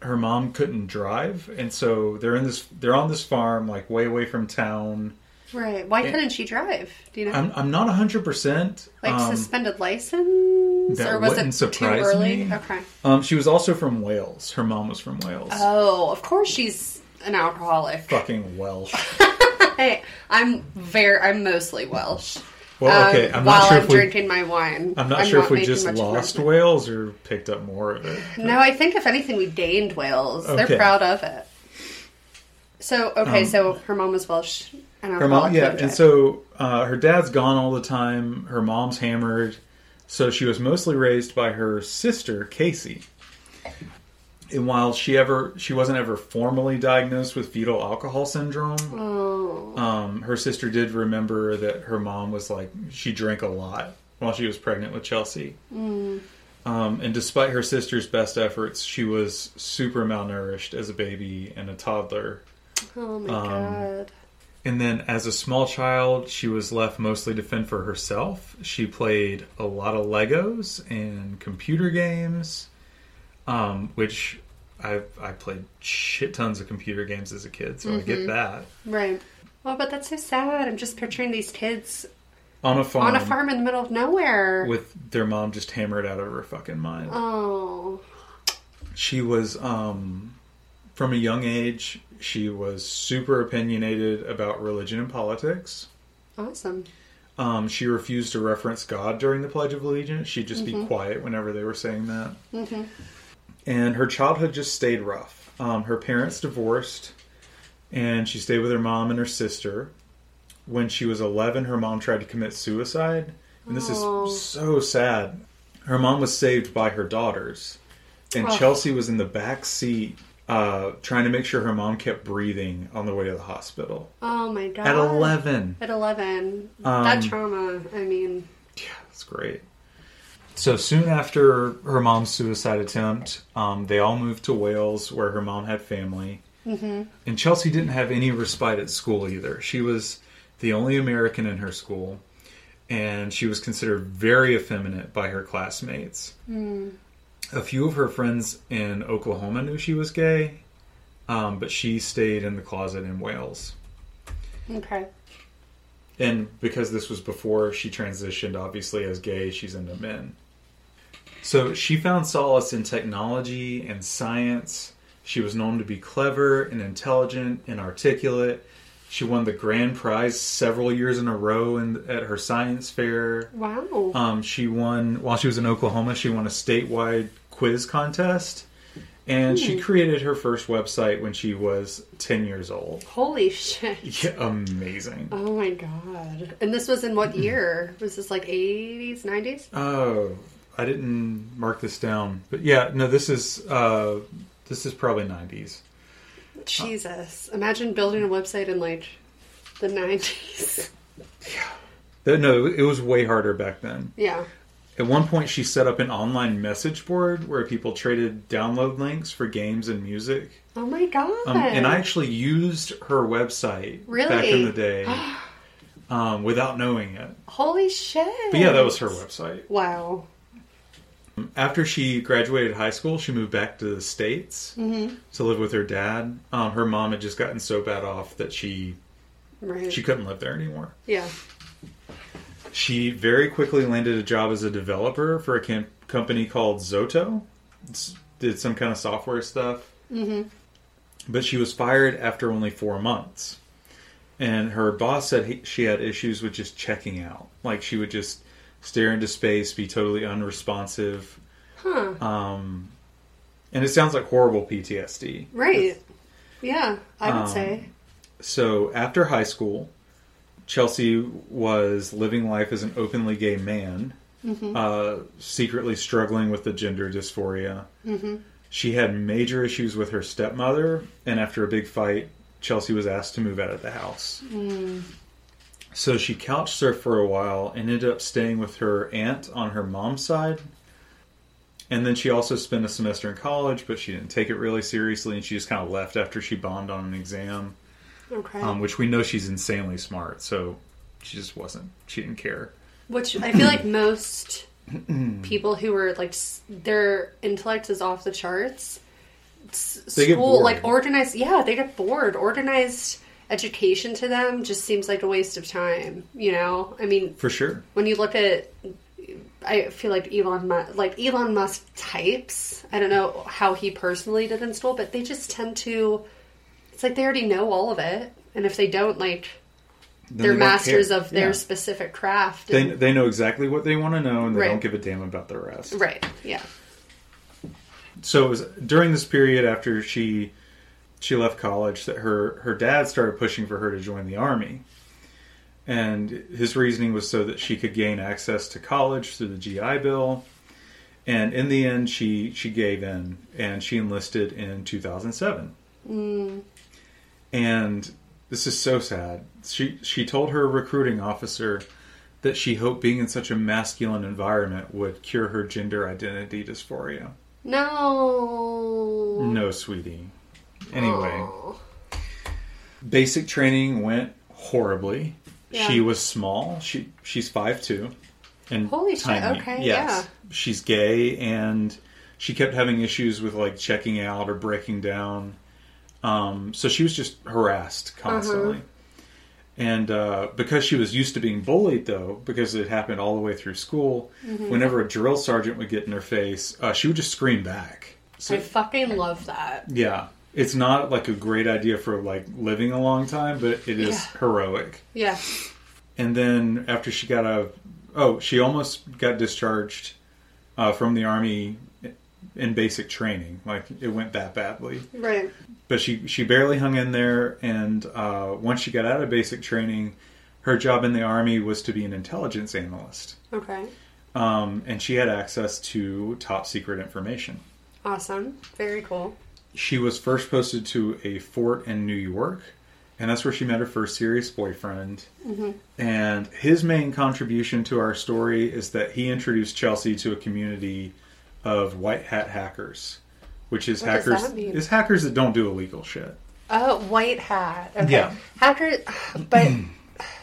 her mom couldn't drive, and so they're in this. They're on this farm, like way away from town. Right. Why couldn't she drive? Do you know? I'm, I'm not hundred percent. like um, suspended license, that or was it wouldn't too surprise early? me. Okay. um, she was also from Wales. Her mom was from Wales. Oh, of course she's an alcoholic. Fucking Welsh. *laughs* Hey, I'm very. I'm mostly Welsh. Well, okay. Um, I'm while not sure I'm if we. drinking my wine. I'm not sure if we just much of an lost. Wales or picked up more of it. No, I think if anything, we gained Wales. They're proud of it. So okay, so her mom was Welsh and Um, Her mom, yeah, and so uh, her dad's gone all the time. Her mom's hammered, so she was mostly raised by her sister Casey. And while she ever she wasn't ever formally diagnosed with fetal alcohol syndrome, Oh, um, her sister did remember that her mom was like she drank a lot while she was pregnant with Chelsea. Mm. Um, and despite her sister's best efforts, she was super malnourished as a baby and a toddler. oh my Um, god. And then as a small child, she was left mostly to fend for herself. She played a lot of Legos and computer games, um, which I I played shit tons of computer games as a kid, so I get that. Right. Oh, but that's so sad. I'm just picturing these kids On a farm, on a farm in the middle of nowhere. with their mom just hammered out of her fucking mind. oh, She was um, from a young age. She was super opinionated about religion and politics. awesome. Um, she refused to reference God during the Pledge of Allegiance. She'd just Mm-hmm. be quiet whenever they were saying that. And her childhood just stayed rough. Um, her parents divorced, and she stayed with her mom and her sister. When she was 11, her mom tried to commit suicide, and this Oh. is so sad. Her mom was saved by her daughters, and Oh. Chelsea was in the back seat uh, trying to make sure her mom kept breathing on the way to the hospital. Oh my god. At 11. At 11. Um, that trauma, I mean, Yeah, That's great. So soon after her mom's suicide attempt, um, they all moved to Wales, where her mom had family. Mm-hmm. And Chelsea didn't have any respite at school either. She was the only American in her school, and she was considered very effeminate by her classmates. A few of her friends in Oklahoma knew she was gay, um, but she stayed in the closet in Wales. okay. And because this was before she transitioned, obviously, as gay, she's into men. So she found solace in technology and science. She was known to be clever and intelligent and articulate. She won the grand prize several years in a row in, at her science fair. Wow. Um, she won, while she was in Oklahoma, she won a statewide quiz contest. And she created her first website when she was 10 years old. Holy shit. Yeah, amazing. Oh my god. And this was in what year? Was this like 80s, 90s? Oh, I didn't mark this down, but yeah, no, this is uh, this is probably nineties. Jesus. Imagine building a website in like the 90s. Yeah, No, it was way harder back then. Yeah. At one point, she set up an online message board where people traded download links for games and music. Oh my god. Um, and I actually used her website back in the day *gasps* um, without knowing it. Holy shit. But yeah, that was her website. Wow. After she graduated high school, she moved back to the states to live with her dad. Um, her mom had just gotten so bad off that she Right. she couldn't live there anymore. yeah. She very quickly landed a job as a developer for a com- company called Zoto. It's- did some kind of software stuff. Mm-hmm. But she was fired after only four months. And her boss said he, she had issues with just checking out. Like she would just stare into space, be totally unresponsive. Huh. Um, and it sounds like horrible PTSD. Right. Yeah, I would Um, say. So after high school, Chelsea was living life as an openly gay man, uh, secretly struggling with the gender dysphoria. She had major issues with her stepmother, and after a big fight, Chelsea was asked to move out of the house. So she couch surfed for a while and ended up staying with her aunt on her mom's side. And then she also spent a semester in college, but she didn't take it really seriously, and she just kind of left after she bombed on an exam Okay. um, which we know she's insanely smart. So she just wasn't. She didn't care. Which I feel like *clears throat* most *clears throat* people who are like their intellect is off the charts. s- They get School bored. like organized, yeah, they get bored. Organized education to them just seems like a waste of time. You know, I mean, For sure. when you look at I feel like Elon Musk, like Elon Musk types. I don't know how he personally did in school, but they just tend to. It's like they already know all of it, and if they don't, like Then they're they masters of their Yeah. specific craft. They, they know exactly what they want to know and they Right. don't give a damn about the rest. right? Yeah. So it was during this period after she she left college that her her dad started pushing for her to join the army. And his reasoning was so that she could gain access to college through the GI Bill. And in the end, she she gave in and she enlisted in 2007. And this is so sad. She she told her recruiting officer that she hoped being in such a masculine environment would cure her gender identity dysphoria. No. No, sweetie. Anyway, Aw. basic training went horribly. Yeah. She was small. She she's five two, and Holy shit, tiny. okay, yes. yeah. She's gay, and she kept having issues with like checking out or breaking down. Um, so she was just harassed constantly. Uh-huh. And uh, because she was used to being bullied, though, because it happened all the way through school, Mm-hmm. whenever a drill sergeant would get in her face, uh, she would just scream back. So, I fucking love that. yeah, it's not like a great idea for like living a long time, but it is Yeah. heroic. Yeah. And then after she got a oh, she almost got discharged uh, from the army in basic training. Like it went that badly. Right. But she she barely hung in there, and uh, once she got out of basic training, her job in the army was to be an intelligence analyst, Okay. um, and she had access to top secret information. Awesome. Very cool. She was first posted to a fort in New York, and that's where she met her first serious boyfriend. Mm-hmm. And his main contribution to our story is that he introduced Chelsea to a community of white hat hackers, which is What hackers is hackers that don't do illegal shit. Oh, white hat. Okay. Yeah. Hackers, but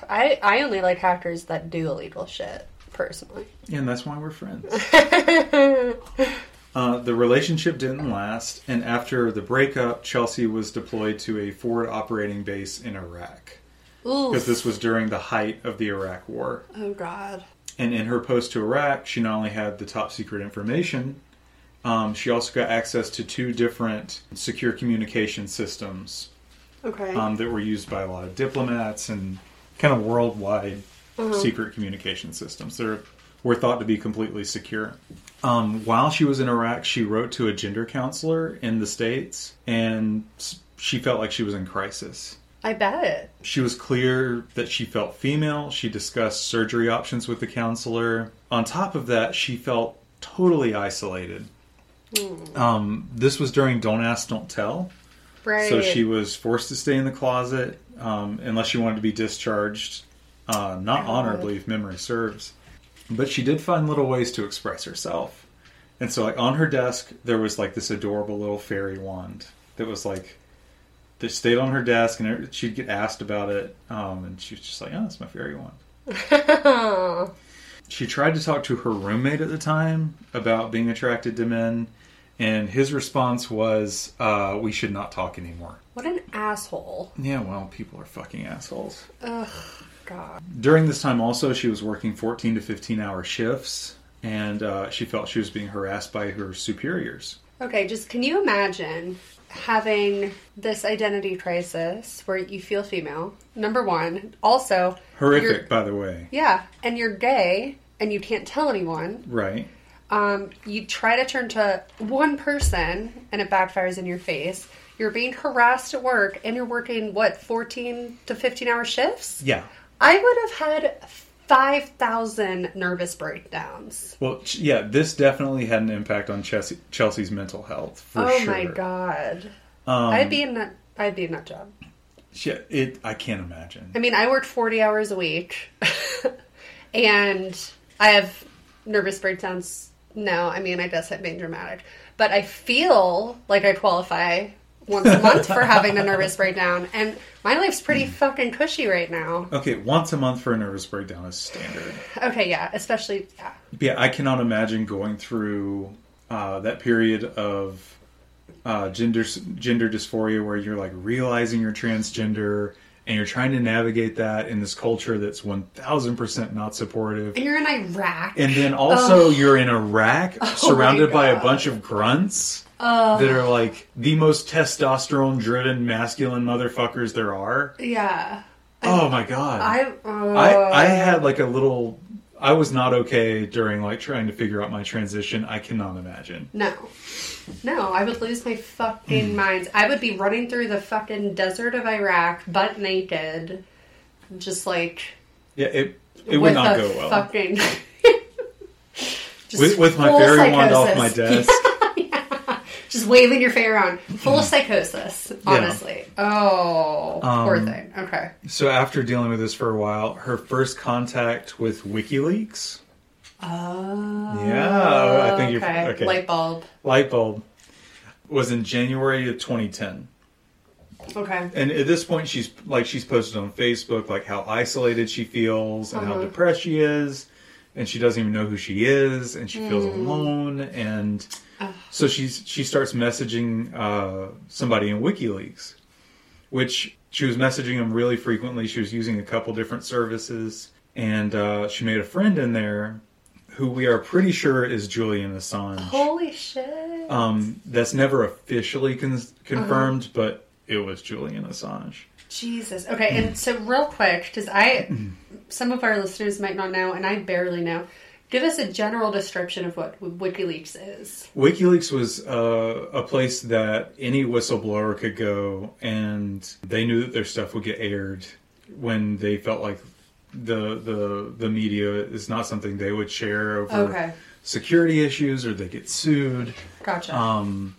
I I only like hackers that do illegal shit personally. And that's why we're friends. *laughs* uh, the relationship didn't last, and after the breakup, Chelsea was deployed to a forward operating base in Iraq. Because this was during the height of the Iraq War. Oh God. And in her post to Iraq, she not only had the top secret information, um, she also got access to two different secure communication systems Okay. um, that were used by a lot of diplomats and kind of worldwide secret communication systems. They're were thought to be completely secure. Um, while she was in Iraq, she wrote to a gender counselor in the states, and she felt like she was in crisis. I bet. She was clear that she felt female. She discussed surgery options with the counselor. On top of that, she felt totally isolated. Um, this was during Don't Ask, Don't Tell. Right. So she was forced to stay in the closet um, unless she wanted to be discharged, uh, not honorably, if memory serves. But she did find little ways to express herself. And so, like on her desk, there was like this adorable little fairy wand that was like that stayed on her desk, and she'd get asked about it, um, and she was just like, "Oh, that's my fairy wand." *laughs* She tried to talk to her roommate at the time about being attracted to men, and his response was, uh, "We should not talk anymore." What an asshole. Yeah, well, people are fucking assholes. God. During this time, also, she was working 14 to 15 hour shifts, and uh, she felt she was being harassed by her superiors. Okay, just can you imagine having this identity crisis where you feel female? Number one. Also, Horrific, by the way. Yeah, and you're gay and you can't tell anyone. Right. Um, you try to turn to one person and it backfires in your face. You're being harassed at work and you're working, what, 14 to 15 hour shifts? Yeah. I would have had 5,000 nervous breakdowns. Well, yeah, this definitely had an impact on Chelsea, Chelsea's mental health for oh sure. my god. Um, I'd be in that I'd be in that job. She, it, I can't imagine. I mean, I work 40 hours a week *laughs* and I have nervous breakdowns. No, I mean, I guess I'm being dramatic. But I feel like I qualify once a month for having a nervous breakdown. And my life's pretty fucking cushy right now. Okay, once a month for a nervous breakdown is standard. Okay, yeah, especially, yeah. Yeah, I cannot imagine going through uh, that period of uh, gender gender dysphoria where you're like realizing you're transgender and you're trying to navigate that in this culture that's one thousand percent not supportive. And you're in Iraq. And then also you're in Iraq, *laughs* surrounded by a bunch of grunts that are like the most testosterone-driven, masculine motherfuckers there are. yeah. Oh my god! I, uh, I I had like a little. I was not okay during like trying to figure out my transition. I cannot imagine. No. No, I would lose my Hmm. fucking mind. I would be running through the fucking desert of Iraq, butt naked, just like Yeah, it it would not go well. fucking just *laughs* With, with my fairy wand off my *laughs* desk. just waving your fair around, full of psychosis. Honestly, oh, poor Um, thing. Okay, so after dealing with this for a while, her first contact with WikiLeaks. Oh, Yeah, I think you're okay. okay. Light bulb. Light bulb was in January of 2010. Okay, And at this point, she's like she's posted on Facebook like how isolated she feels and Uh-huh. how depressed she is, and she doesn't even know who she is, and she feels Mm. alone. And so she's she starts messaging uh, somebody in WikiLeaks, which she was messaging them really frequently. She was using a couple different services, and uh, she made a friend in there who we are pretty sure is Julian Assange. holy shit. Um, that's never officially con- confirmed, Uh-huh. but it was Julian Assange. Jesus. Okay, and so real quick, because I, some of our listeners might not know, and I barely know. Give us a general description of what WikiLeaks is. WikiLeaks was uh, a place that any whistleblower could go, and they knew that their stuff would get aired when they felt like the the the media is not something they would share over Okay. security issues or they get sued. Gotcha. Um,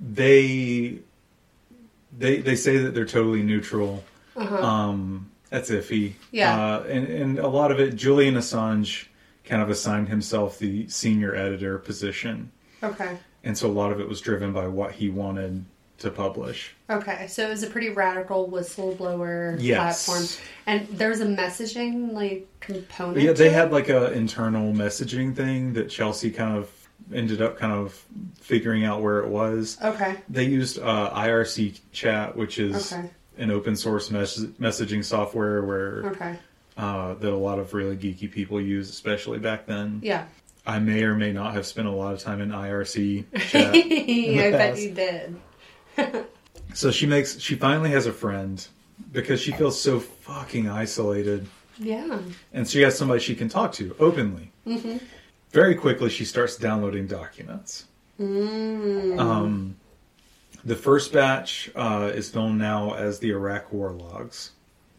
they they they say that they're totally neutral. Um, that's iffy. Uh-huh. Yeah. Uh, and and a lot of it, Julian Assange kind of assigned himself the senior editor position, okay. and so a lot of it was driven by what he wanted to publish. Okay. So it was a pretty radical whistleblower Yes. platform. And there's a messaging like component. Yeah, they had like a internal messaging thing that Chelsea kind of ended up kind of figuring out where it was. Okay. They used uh, IRC chat, which is Okay. an open source mes- messaging software where Okay. uh, that a lot of really geeky people use, especially back then. Yeah. I may or may not have spent a lot of time in IRC *laughs* chat. I bet you did. *laughs* so she makes she finally has a friend because she feels so fucking isolated, Yeah. and she has somebody she can talk to openly. Mm-hmm. Very quickly, she starts downloading documents. Mm. Um, the first batch uh, is known now as the Iraq War Logs.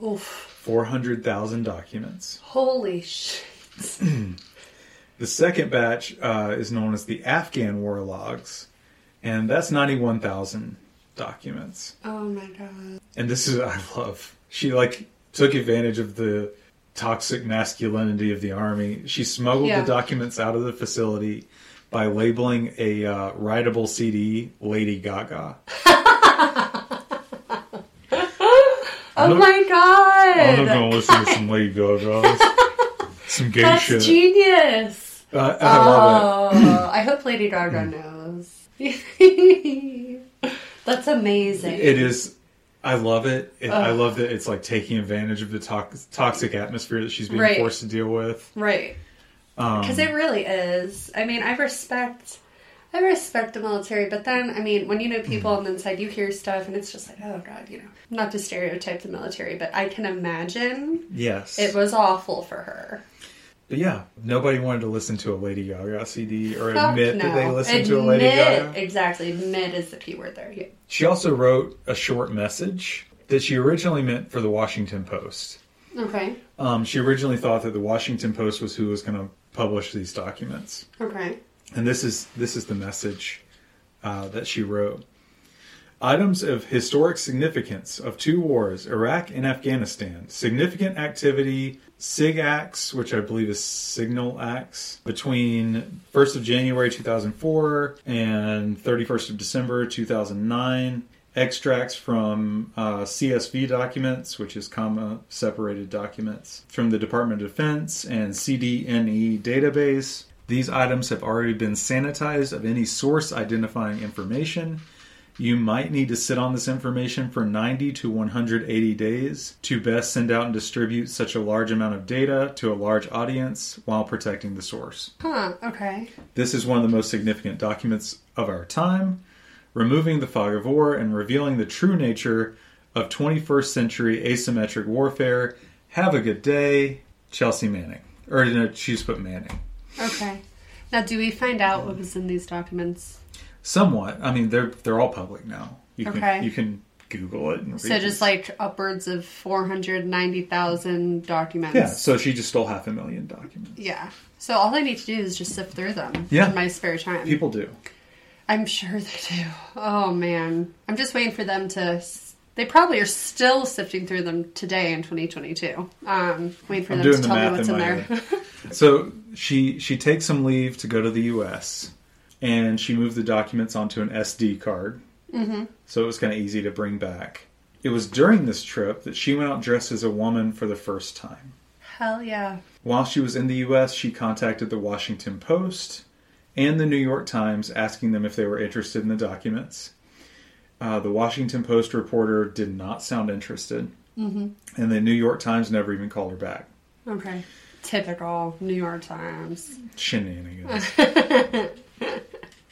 Oof. 400,000 documents. Holy shit. *clears throat* The second batch uh, is known as the Afghan War Logs, and that's 91,000 documents. Oh my god. And this is I love. She like took advantage of the toxic masculinity of the army. She smuggled Yeah. the documents out of the facility by labeling a uh, writable CD "Lady Gaga." *laughs* Oh my god. I'm gonna listen to some Lady Gaga. *laughs* some gay That's shit. genius. Uh, I love it. Oh, I hope Lady Gaga knows. *laughs* That's amazing. It is. I love it. it I love that it's like taking advantage of the tox- toxic atmosphere that she's being Right. forced to deal with. Right. Um, Because it really is. I mean, I respect. I respect the military, but then, I mean, when you know people on the inside, you hear stuff, and it's just like, oh god, you know, not to stereotype the military, but I can imagine yes, it was awful for her. But yeah, nobody wanted to listen to a Lady Gaga CD or Fuck admit no. that they listened admit, to a Lady Gaga. Exactly, admit is the key word there. Yeah. She also wrote a short message that she originally meant for the Washington Post. Okay. Um, she originally thought that the Washington Post was who was going to publish these documents, Okay. and this is this is the message uh, that she wrote. Items of historic significance of two wars, Iraq and Afghanistan. Significant activity, SIGACs, which I believe is signal acts, between 1st of January 2004 and 31st of December 2009. Extracts from uh, CSV documents, which is comma separated documents, from the Department of Defense and CDNE database. These items have already been sanitized of any source identifying information. You might need to sit on this information for 90 to 180 days to best send out and distribute such a large amount of data to a large audience while protecting the source. Huh. Okay. This is one of the most significant documents of our time, removing the fog of war and revealing the true nature of 21st century asymmetric warfare. Have a good day, Chelsea Manning. Or no, she's put Manning. Okay. Now, do we find out what was in these documents? Somewhat. I mean, they're they're all public now. You can Okay. you can Google it and read So just it. like upwards of four hundred ninety thousand documents. yeah. So she just stole half a million documents. Yeah. So all I need to do is just sift through them Yeah. in my spare time. People do. I'm sure they do. Oh man, I'm just waiting for them to. They probably are still sifting through them today in 2022. Um, waiting for I'm them to the tell me what's in in there. So she she takes some leave to go to the U.S. and she moved the documents onto an SD card, mm-hmm. so it was kind of easy to bring back. It was during this trip that she went out dressed as a woman for the first time. Hell yeah. While she was in the U.S., she contacted the Washington Post and the New York Times, asking them if they were interested in the documents. Uh, the Washington Post reporter did not sound interested, mm-hmm. and the New York Times never even called her back. Okay. Typical New York Times. shenanigans. *laughs*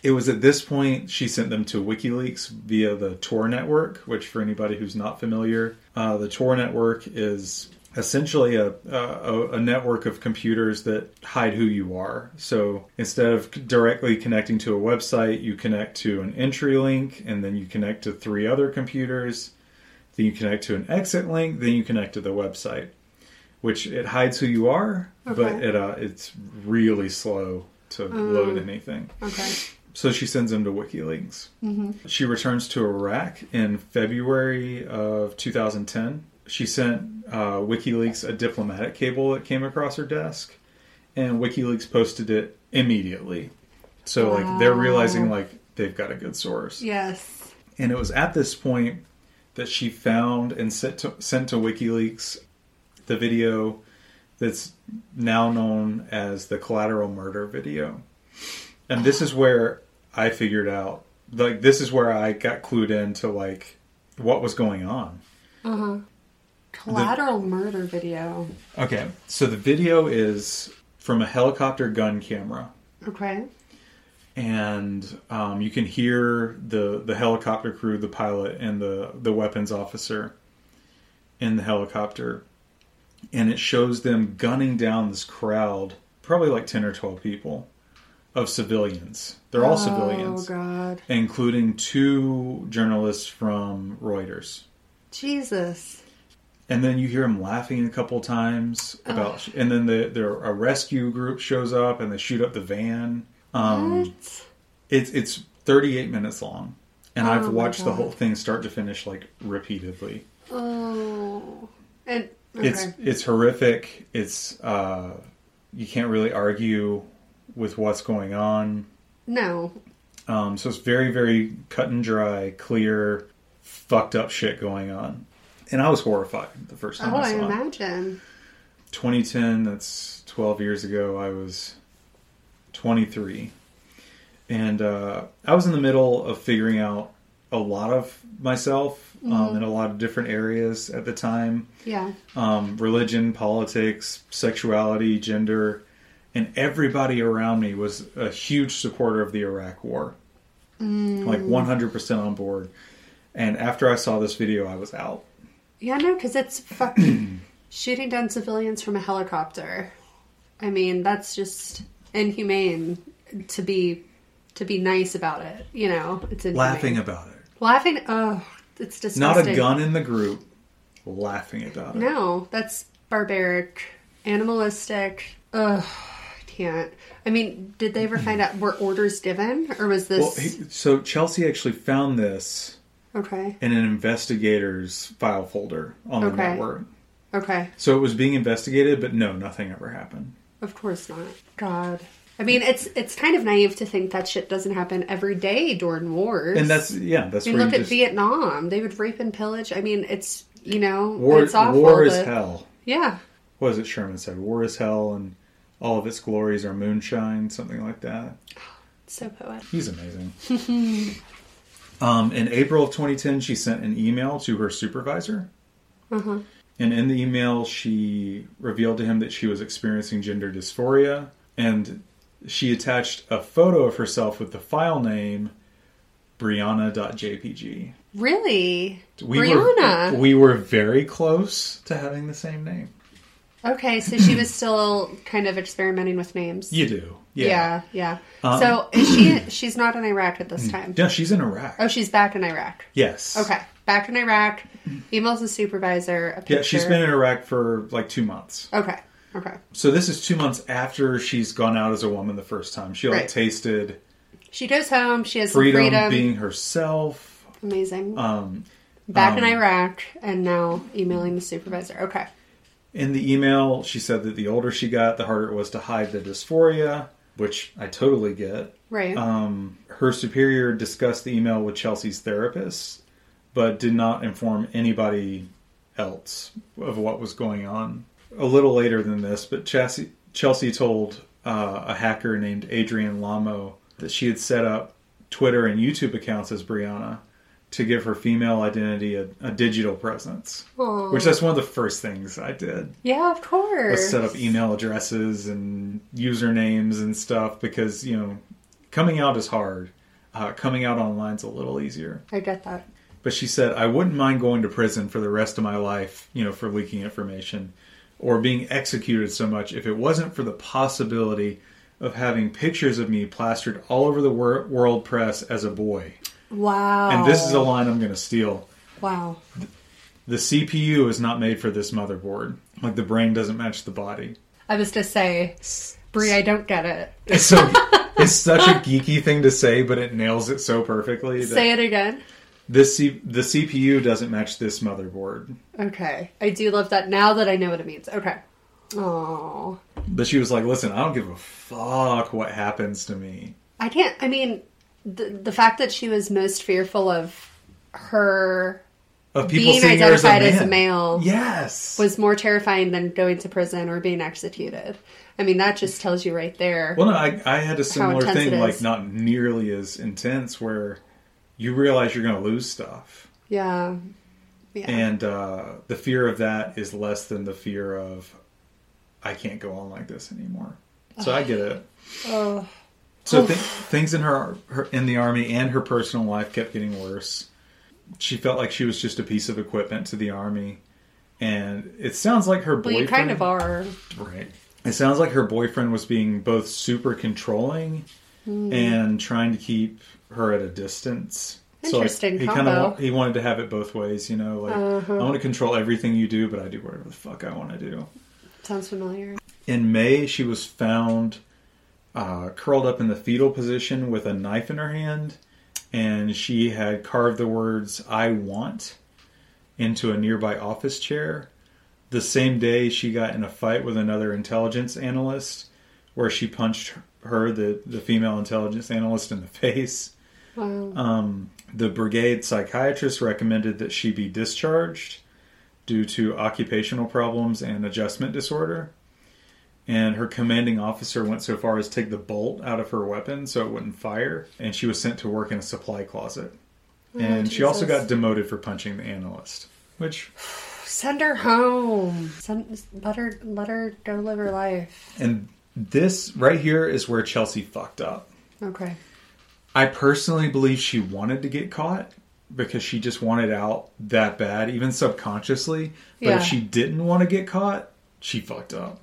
it was at this point she sent them to WikiLeaks via the Tor network, which, for anybody who's not familiar, uh, the Tor network is essentially a, a a network of computers that hide who you are. So instead of directly connecting to a website, you connect to an entry link, and then you connect to three other computers. Then you connect to an exit link. Then you connect to the website, which it hides who you are, but it uh, it's really slow to load anything. Okay. So she sends him to WikiLeaks. She returns to Iraq in February of 2010. She sent uh, WikiLeaks a diplomatic cable that came across her desk, and WikiLeaks posted it immediately. So like they're realizing like they've got a good source. Yes. And it was at this point that she found and sent to, sent to WikiLeaks the video that's now known as the collateral murder video. And this is where I figured out like this is where I got clued into like what was going on. Collateral murder video. Okay, so the video is from a helicopter gun camera. Okay. and um, you can hear the the helicopter crew, the pilot, and the the weapons officer in the helicopter, and it shows them gunning down this crowd, probably like ten or twelve people, of civilians. They're all civilians, Oh God. including two journalists from Reuters. Jesus. And then you hear them laughing a couple times about, and then the, the a rescue group shows up and they shoot up the van. Um, what? It's it's 38 minutes long, and Oh I've watched the whole thing start to finish like repeatedly. Oh. And okay. It's it's horrific. It's uh, you can't really argue with what's going on. no. Um, so it's very very cut and dry, clear, fucked up shit going on. And I was horrified the first time Oh, I I saw it. imagine. 2010 that's 12 years ago i was 23 and uh, i was in the middle of figuring out a lot of myself um, in a lot of different areas at the time Yeah. um, religion politics sexuality gender and everybody around me was a huge supporter of the iraq war mm. like 100% on board and after i saw this video i was out Yeah, no, because it's fucking *clears throat* shooting down civilians from a helicopter. I mean, that's just inhumane to be to be nice about it. You know, it's inhumane. laughing about it laughing. Oh, it's disgusting. not a gun in the group laughing about it No, that's barbaric, animalistic. Ugh, can't. I mean, did they ever find out were orders given, or was this Well, he, so Chelsea actually found this okay? in an investigator's file folder on the Okay. network. Okay, So it was being investigated, but no, nothing ever happened. of course not. God. I mean, it's it's kind of naive to think that shit doesn't happen every day during wars. And that's yeah, that's I mean, look at just Vietnam. They would rape and pillage. I mean, it's you know, war. it's awful. war is but- hell. Yeah, What is it? Sherman said, "War is hell, and all of its glories are moonshine." Something like that. *gasps* so poetic. He's amazing. *laughs* um, in April of 2010, she sent an email to her supervisor. And in the email, she revealed to him that she was experiencing gender dysphoria. And she attached a photo of herself with the file name Brianna.jpg. Really, We Brianna. Were, we were very close to having the same name. Okay, so she was still kind of experimenting with names. You do. Yeah, Yeah. yeah. Um, so is she? She's not in Iraq at this time. Yeah, she's in Iraq. Oh, she's back in Iraq. yes. Okay, back in Iraq. Emails the supervisor. A. Yeah, she's been in Iraq for like two months. Okay. Okay. So this is two months after she's gone out as a woman the first time. She like Right. tasted She goes home. She has freedom, freedom. being herself. Amazing. Um, back in um, Iraq and now emailing the supervisor. Okay. In the email, she said that the older she got, the harder it was to hide the dysphoria, which I totally get. Right. Um, her superior discussed the email with Chelsea's therapist, but did not inform anybody else of what was going on. A little later than this, but Chelsea, Chelsea told uh, a hacker named Adrian Lamo that she had set up Twitter and YouTube accounts as Brianna to give her female identity a, a digital presence. Which that's one of the first things I did yeah, of course. was set up email addresses and usernames and stuff because you know coming out is hard. Uh, coming out online's a little easier. I get that. But she said, I wouldn't mind going to prison for the rest of my life, you know, for leaking information or being executed so much if it wasn't for the possibility of having pictures of me plastered all over the wor- world press as a boy. Wow. And this is a line I'm going to steal. wow. The CPU is not made for this motherboard. Like the brain doesn't match the body. I was to say, Brie, I don't get it. It's so *laughs* it's such a geeky thing to say, but it nails it so perfectly. Say it again. This C- the CPU doesn't match this motherboard. Okay. I do love that now that I know what it means. Okay. Oh. But she was like, "Listen, I don't give a fuck what happens to me." I can't. I mean, the the fact that she was most fearful of her Of people being her as a, identified as a male Yes. was more terrifying than going to prison or being executed. I mean, that just tells you right there. well, no, I, I had a similar thing, like not nearly as intense, where you realize you're going to lose stuff, yeah. Yeah. and uh, the fear of that is less than the fear of I can't go on like this anymore. So I get it. oh. So th- things in her, her in the army and her personal life kept getting worse. She felt like she was just a piece of equipment to the army, and it sounds like her Well, boyfriend. you kind of are. Right. It sounds like her boyfriend was being both super controlling Hmm. and trying to keep her at a distance. Interesting he combo. Uh-huh. of he wanted to have it both ways, you know, like I want to control everything you do, but I do whatever the fuck I want to do. Sounds familiar. In May, she was found uh, curled up in the fetal position with a knife in her hand, and she had carved the words "I want" into a nearby office chair. The same day, she got in a fight with another intelligence analyst, where she punched her, the the female intelligence analyst, in the *laughs* face. Wow. Um, the brigade psychiatrist recommended that she be discharged due to occupational problems and adjustment disorder. And her commanding officer went so far as to take the bolt out of her weapon so it wouldn't fire. And she was sent to work in a supply closet. Oh, and she also Oh, got demoted for punching the analyst, which Send her home. Send, let her let her go live her life. and this right here is where Chelsea fucked up. Okay. I personally believe she wanted to get caught because she just wanted out that bad, even subconsciously. But Yeah. if she didn't want to get caught, she fucked up.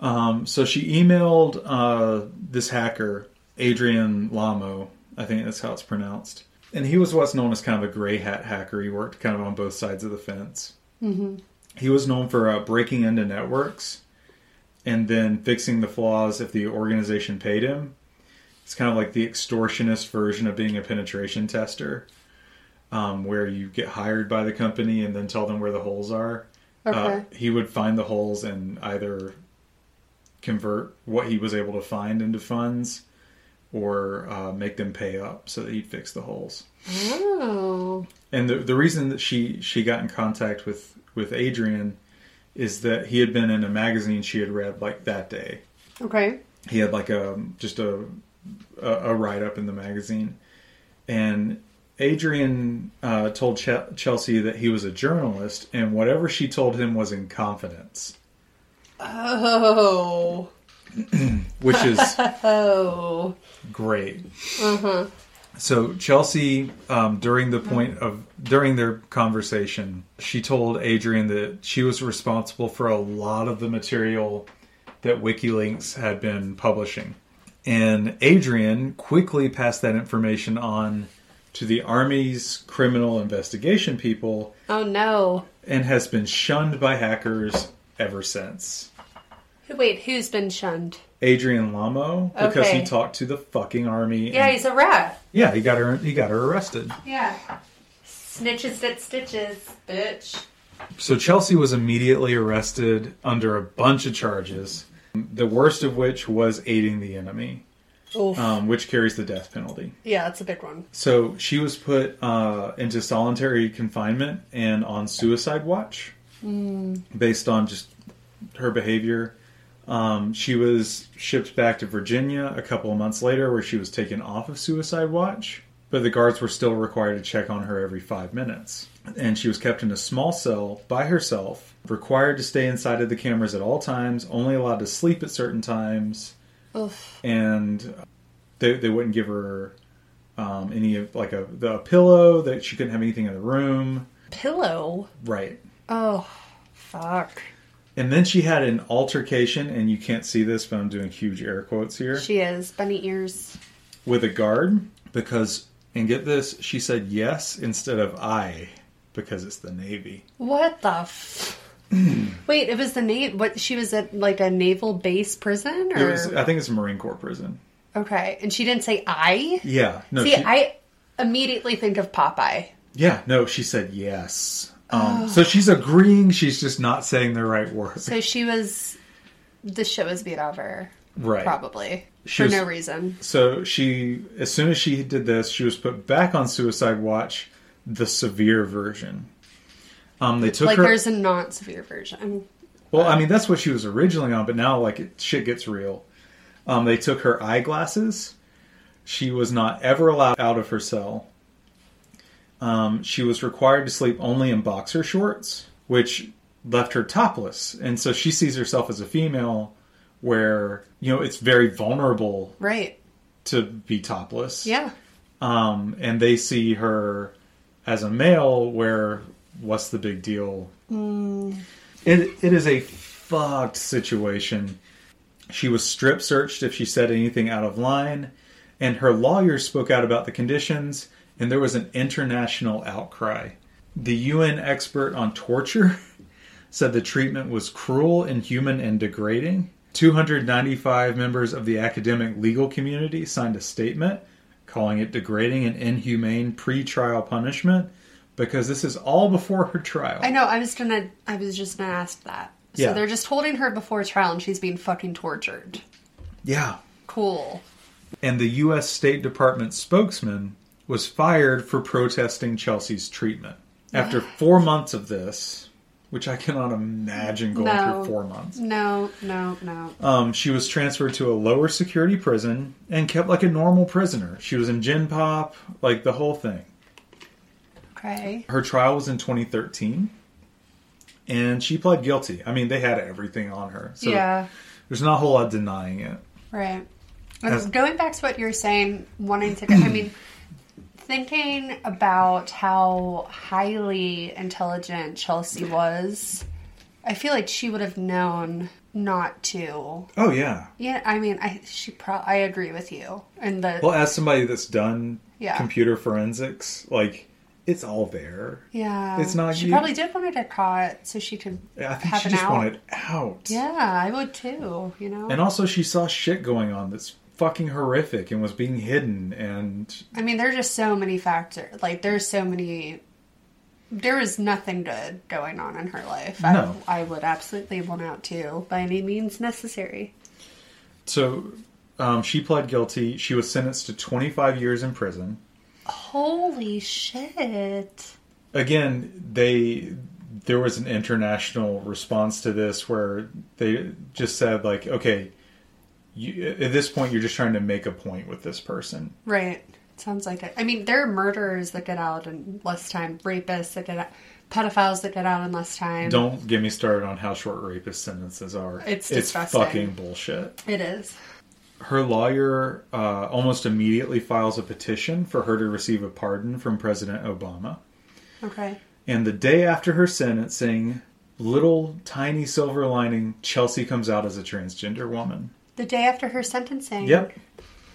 Um, so she emailed uh, this hacker, Adrian Lamo, I think that's how it's pronounced. And he was what's known as kind of a gray hat hacker. He worked kind of on both sides of the fence. Mm-hmm. He was known for uh, breaking into networks and then fixing the flaws if the organization paid him. It's kind of like the extortionist version of being a penetration tester, um, where you get hired by the company and then tell them where the holes are. Uh, Okay. he would find the holes and either convert what he was able to find into funds or uh, make them pay up so that he'd fix the holes. Oh. And the the reason that she she got in contact with with Adrian is that he had been in a magazine she had read like that day. Okay. He had like a just a a, a write up in the magazine, and Adrian uh, told Ch- Chelsea that he was a journalist, and whatever she told him was in confidence, Oh. which is Oh. *laughs* great. So Chelsea, um, during the point of during their conversation, she told Adrian that she was responsible for a lot of the material that WikiLeaks had been publishing, and Adrian quickly passed that information on to the Army's criminal investigation people, Oh no. and has been shunned by hackers ever since. Wait, who's been shunned? Adrian Lamo, because Okay. he talked to the fucking army. Yeah, and- he's a rat. yeah, he got her. He got her arrested. Yeah. Snitches that stitches, bitch. So Chelsea was immediately arrested under a bunch of charges, the worst of which was aiding the enemy, um, which carries the death penalty. yeah, that's a big one. So she was put uh, into solitary confinement and on suicide watch based on just her behavior. Um, she was shipped back to Virginia a couple of months later, where she was taken off of suicide watch, but the guards were still required to check on her every five minutes. And she was kept in a small cell by herself, required to stay inside of the cameras at all times, only allowed to sleep at certain times, Oof. and they, they wouldn't give her um, any of like a the a pillow that she couldn't have anything in the room. Pillow. Right. Oh, fuck. And then she had an altercation, and you can't see this, but I'm doing huge air quotes here She is bunny ears. with a guard because, and get this, she said yes instead of I because it's the Navy. What the? F- *clears throat* Wait, it was the navy. What she was at like a naval base prison, or was, I think it's a Marine Corps prison. okay, and she didn't say I. Yeah. No. See, she, I immediately think of Popeye. Yeah. No. She said yes. Um, So she's agreeing. She's just not saying the right word. So she was. The show was beat over, Right. probably She for was- no reason. So she, as soon as she did this, she was put back on suicide watch, the severe version. Um, they took Like her. there's a not severe version. Well, I mean, that's what she was originally on, but now like it, shit gets real. Um, they took her eyeglasses. She was not ever allowed out of her cell. Um, she was required to sleep only in boxer shorts, which left her topless, and so she sees herself as a female, where you know it's very vulnerable Right. to be topless. Yeah. Um, and they see her as a male, where what's the big deal? It it is a fucked situation. She was strip searched if she said anything out of line, and her lawyers spoke out about the conditions, and there was an international outcry. The UN expert on torture *laughs* said the treatment was cruel, inhuman, and degrading. 295 members of the academic legal community signed a statement calling it degrading and inhumane pre-trial punishment because this is all *laughs* before her trial. I know. I was gonna. I was just gonna ask that. So Yeah. they're just holding her before trial, and she's being fucking tortured. Yeah. Cool. And the U.S. State Department spokesman was fired for protesting Chelsea's treatment. After four months of this, which I cannot imagine going No. through four months, No, no, no. um, she was transferred to a lower security prison and kept like a normal prisoner. She was in gin pop, like the whole thing. Okay. Her trial was in 2013, and she pled guilty. I mean, they had everything on her, so yeah. there's not a whole lot denying it. Right. As- going back to what you were saying, wanting to, I mean, thinking about how highly intelligent Chelsea was, I feel like she would have known not to. Oh yeah. Yeah, I mean, I she pro- I agree with you. And the Well, as somebody that's done Yeah. computer forensics, like it's all there. yeah, it's not She you- probably did want to get caught so she could I think have she just out. wanted out. Yeah, I would too. You know, And also, she saw shit going on that's fucking horrific and was being hidden. And I mean, there's just so many factors. Like, there's so many. There is nothing good going on in her life. No. I, I would absolutely want out too, by any means necessary. so, um, she pled guilty. She was sentenced to 25 years in prison. Holy shit! Again, they there was an international response to this where they just said like, okay. You, at this point, you're just trying to make a point with this person. Right. Sounds like it. I mean, there are murderers that get out in less time, rapists that get out, pedophiles that get out in less time. Don't get me started on how short rapist sentences are. It's it's disgusting. fucking bullshit. It is. Her lawyer uh, almost immediately files a petition for her to receive a pardon from President Obama. Okay. And the day after her sentencing, little tiny silver lining, Chelsea comes out as a transgender woman. The day after her sentencing. Yep,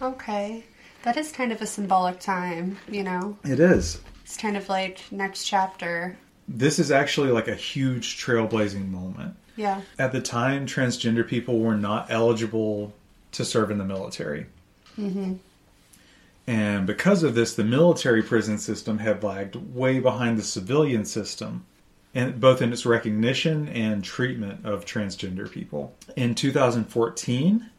Okay. That is kind of a symbolic time, you know? it is. It's kind of like next chapter. This is actually like a huge trailblazing moment. Yeah. At the time, transgender people were not eligible to serve in the military. Mm-hmm. And because of this, the military prison system had lagged way behind the civilian system, and both in its recognition and treatment of transgender people. In 2014,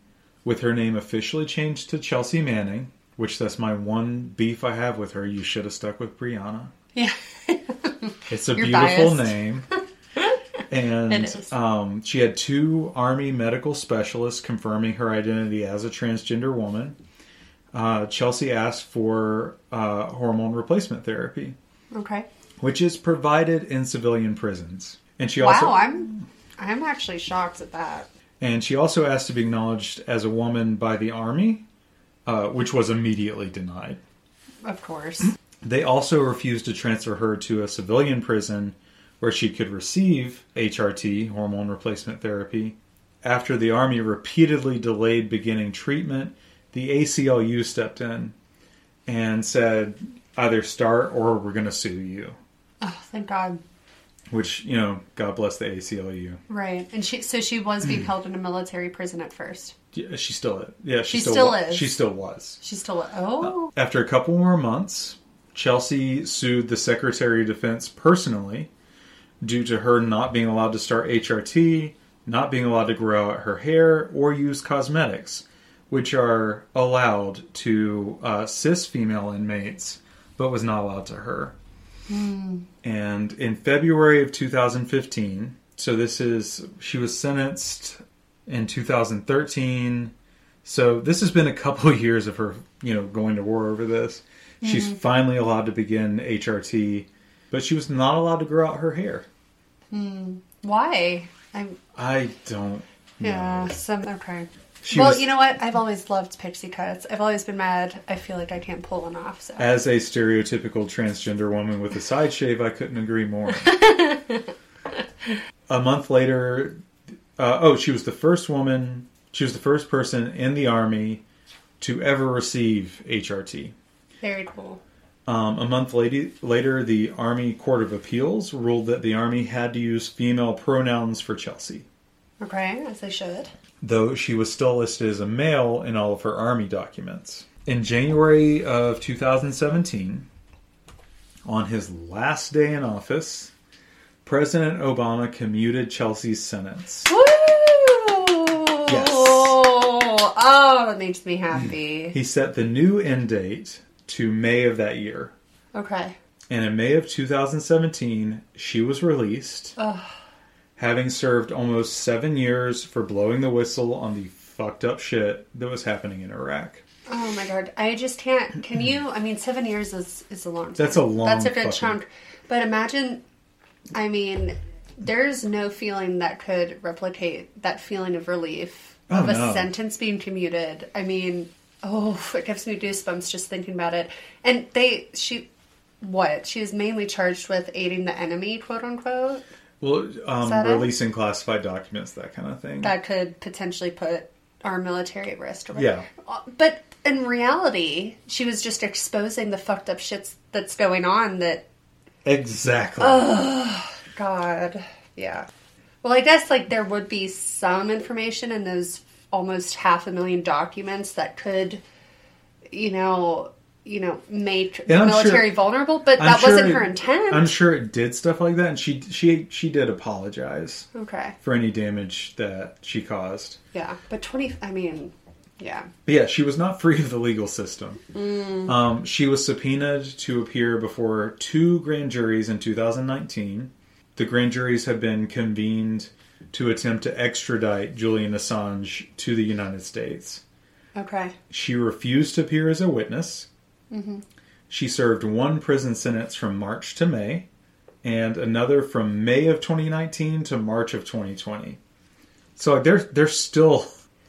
with her name officially changed to Chelsea Manning, which that's my one beef I have with her, you should have stuck with Brianna. Yeah. *laughs* It's a You're beautiful biased. name. *laughs* And um, she had two Army medical specialists confirming her identity as a transgender woman. Uh, Chelsea asked for uh, hormone replacement therapy, Okay. which is provided in civilian prisons. And she also wow, I'm I'm actually shocked at that. And she also asked to be acknowledged as a woman by the Army, uh, which was immediately denied. Of course. They also refused to transfer her to a civilian prison where she could receive HRT, hormone replacement therapy. After the Army repeatedly delayed beginning treatment, the ACLU stepped in and said, either start or we're going to sue you. Oh, thank God. Which, you know, God bless the ACLU. Right. And she so she was being held in a military prison at first. Yeah, she still is. Yeah, she, She still, still wa- is. She still was. She's still oh After a couple more months, Chelsea sued the Secretary of Defense personally due to her not being allowed to start HRT, not being allowed to grow out her hair, or use cosmetics, which are allowed to uh, cis female inmates, but was not allowed to her. Hmm. And in February of 2015, so this is, she was sentenced in 2013. So this has been a couple *laughs* of years of her, you know, going to war over this. She's hmm. finally allowed to begin HRT, but she was not allowed to grow out her hair. Hmm. why? I'm I don't. Know. Yeah, some okay. She well, was- you know what? I've always loved pixie cuts. I've always been mad. I feel like I can't pull one off. So As a stereotypical transgender woman with a side shave, I couldn't agree more. *laughs* a month later, uh, oh, she was the first woman, she was the first person in the army to ever receive HRT. very cool. Um, a month later, later, the Army Court of Appeals ruled that the Army had to use female pronouns for Chelsea, Okay, as they should. Though she was still listed as a male in all of her Army documents. In January of 2017, on his last day in office, President Obama commuted Chelsea's sentence. Woo! Yes. Oh, that makes me happy. He set the new end date to May of that year. Okay. And in May of 2017, she was released, having served almost seven years for blowing the whistle on the fucked up shit that was happening in Iraq. Oh my god, I just can't. Can you? I mean, seven years is is a long. Time. That's a long That's a good fucking- chunk. But imagine, I mean, there's no feeling that could replicate that feeling of relief Oh, of a no. sentence being commuted. I mean, oh, it gives me goosebumps just thinking about it. And they, she, what? She was mainly charged with aiding the enemy, quote unquote. Well, um, that it? releasing classified documents, that kind of thing. That could potentially put our military at risk. Or Yeah. Uh, But in reality, she was just exposing the fucked up shits that's going on that exactly. God, yeah. Well, I guess like there would be some information in those almost half a million documents that could, you know, you know, And I'm military sure- vulnerable. But I'm that sure wasn't it- her intent. I'm sure it did stuff like that, and she she she did apologize okay, for any damage that she caused. yeah. But twenty. I mean, yeah. But yeah, she was not free of the legal system. Um, she was subpoenaed to appear before two grand juries in 2019. The grand juries have been convened to attempt to extradite Julian Assange to the United States. Okay. She refused to appear as a witness. She served one prison sentence from March to May, and another from May of 2019 to March of 2020. So they're they're still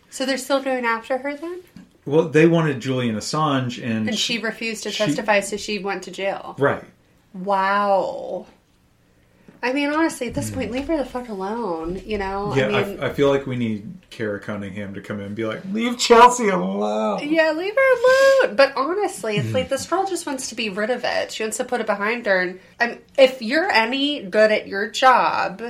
So they're still going after her then, well. They wanted Julian Assange, and, and she refused to she- testify, so she went to jail. right. Wow. I mean, honestly, at this point, mm. leave her the fuck alone. You know. Yeah, I mean, I, I feel like we need Kara Cunningham to come in and be like, leave Chelsea alone. Yeah, leave her alone. But honestly, it's like mm. this girl just wants to be rid of it. She wants to put it behind her. And I mean, if you're any good at your job,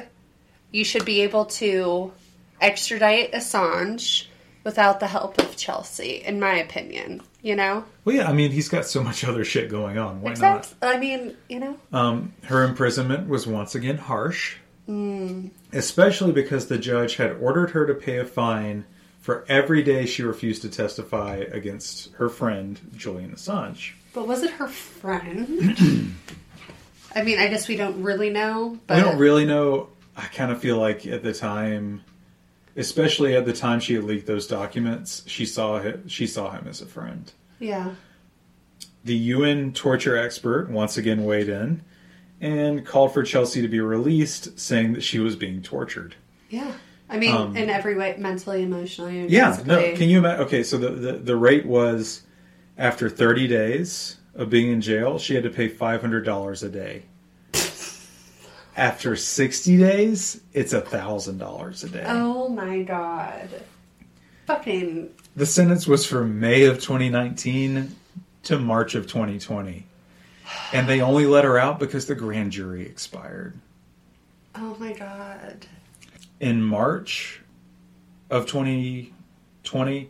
you should be able to extradite Assange without the help of Chelsea, in my opinion. You know? Well, yeah, I mean, he's got so much other shit going on. Why Except, I mean, you know? not? Her imprisonment was once again harsh, Hmm. especially because the judge had ordered her to pay a fine for every day she refused to testify against her friend Julian Assange. But was it her friend? *clears throat* I mean, I guess we don't really know. But I don't really know. I kind of feel like at the time, especially at the time she had leaked those documents, she saw him, she saw him as a friend. Yeah. The UN torture expert once again weighed in and called for Chelsea to be released, saying that she was being tortured. Yeah. I mean, in every way, mentally, emotionally, and Um, Yeah, no. Can you imagine? Okay, so the, the the rate was after 30 days of being in jail, she had to pay five hundred dollars a day. After sixty days, it's a thousand dollars a day. Oh my god. Fucking The sentence was from May of 2019 to March of 2020. And they only let her out because the grand jury expired. oh my god. In March of 2020,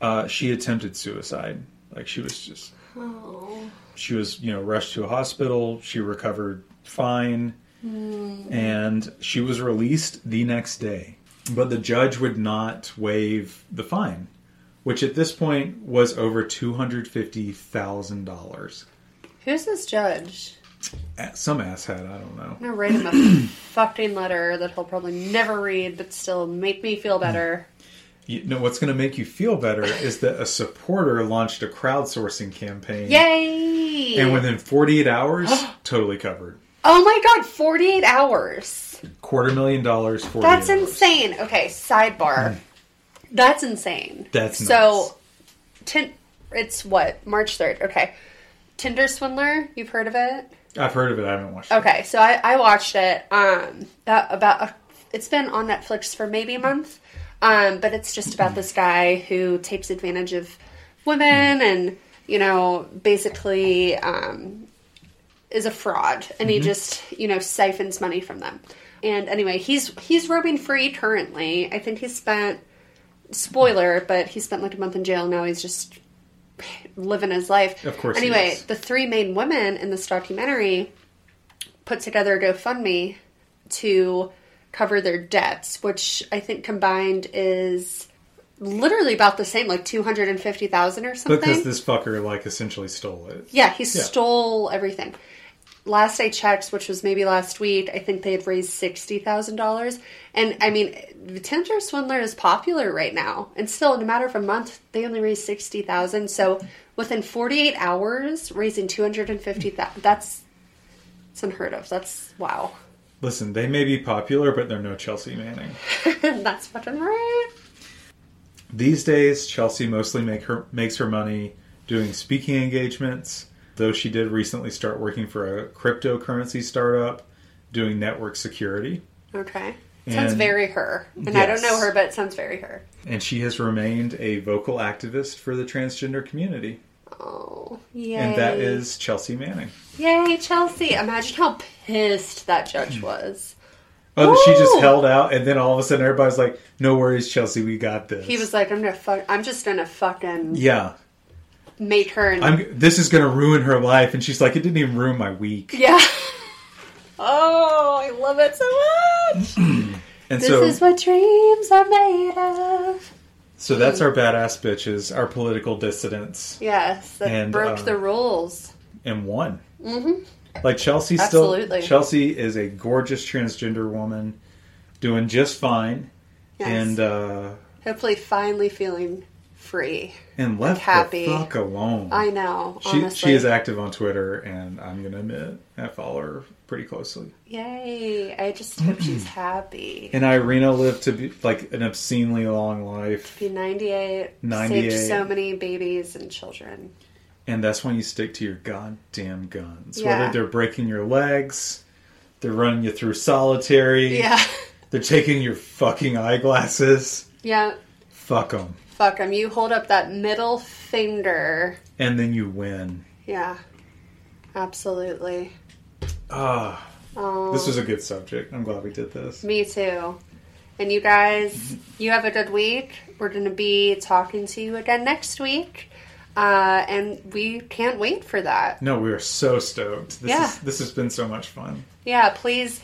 uh, she attempted suicide. Like she was just, Oh. she was, you know, rushed to a hospital. She recovered fine. Hmm. And she was released the next day. But the judge would not waive the fine, which at this point was over $250,000. Who's this judge? Some asshat, I don't know. I'm gonna write him a *clears throat* fucking letter that he'll probably never read, but still make me feel better. You know what's going to make you feel better is that a supporter launched a crowdsourcing campaign. Yay! And within 48 hours, *gasps* totally covered. Oh my god, 48 hours. Quarter million dollars, 48 That's hours. insane. Okay, sidebar. That's insane. That's insane. so. Tin- it's what March 3rd. Okay, Tinder Swindler. You've heard of it? I've heard of it. I haven't watched it. Okay, so I, I watched it. Um, that about a, it's been on Netflix for maybe a month. Um, but it's just about this guy who takes advantage of women and you know basically um, is a fraud, and he mm-hmm. just you know siphons money from them. And anyway, he's he's roaming free currently. I think he spent spoiler, but he spent like a month in jail. Now he's just living his life. Of course Anyway, the three main women in this documentary put together a GoFundMe to cover their debts, which I think combined is literally about the same, like two hundred and fifty thousand or something. Because this fucker, like, essentially stole it. yeah, he Yeah. stole everything. Last I checked, which was maybe last week, I think they had raised sixty thousand dollars. And I mean, the Tinder swindler is popular right now, and still, in a matter of a month, they only raised sixty thousand. So within forty eight hours, raising two hundred and fifty thousand. That's it's unheard of. That's wow. Listen, they may be popular, but they're no Chelsea Manning. *laughs* That's fucking right. These days, Chelsea mostly make her makes her money doing speaking engagements. Though she did recently start working for a cryptocurrency startup, doing network security, Okay. Sounds very her. And I don't know her, but it sounds very her. and she has remained a vocal activist for the transgender community. Oh, yay. And that is Chelsea Manning. Yay, Chelsea. Imagine how pissed that judge hmm. was. Oh, she just held out, and then all of a sudden everybody's like, "No worries, Chelsea, we got this." He was like, I'm gonna fuck I'm just gonna fucking "Yeah, make her and I'm. This is gonna ruin her life," and she's like, "It didn't even ruin my week." Yeah. *laughs* Oh, I love it so much. *clears throat* And so This so, is what dreams are made of. so that's our badass bitches, our political dissidents, Yes, that And, broke uh, the rules. and one. Mm-hmm. Like Chelsea, Absolutely. still Chelsea is a gorgeous transgender woman, doing just fine, Yes. and uh, Hopefully, finally feeling free. and left happy. the fuck alone. I know. She, honestly. she is active on Twitter, and I'm gonna admit I follow her pretty closely. Yay! I just hope she's *clears throat* happy. And Irena lived to be like an obscenely long life, Be 98, 98. saved so many babies and children. and that's when you stick to your goddamn guns. Yeah. Whether they're breaking your legs, they're running you through solitary, Yeah. they're taking your fucking eyeglasses. *laughs* Yeah. Fuck them, Fuck them. You hold up that middle finger. and then you win. Yeah. Absolutely. Ah, Oh, this was a good subject. I'm glad we did this. me too. And you guys, you have a good week. We're going to be talking to you again next week. Uh, and we can't wait for that. No, we are so stoked. This Yeah. is this has been so much fun. Yeah, please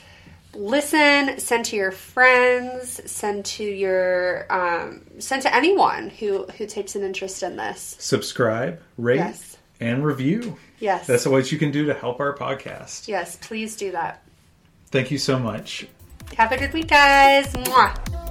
listen, send to your friends, send to your um, send to anyone who who takes an interest in this. Subscribe, rate, Yes. and review. Yes. That's what you can do to help our podcast. yes, please do that. Thank you so much. Have a good week, guys. Mwah.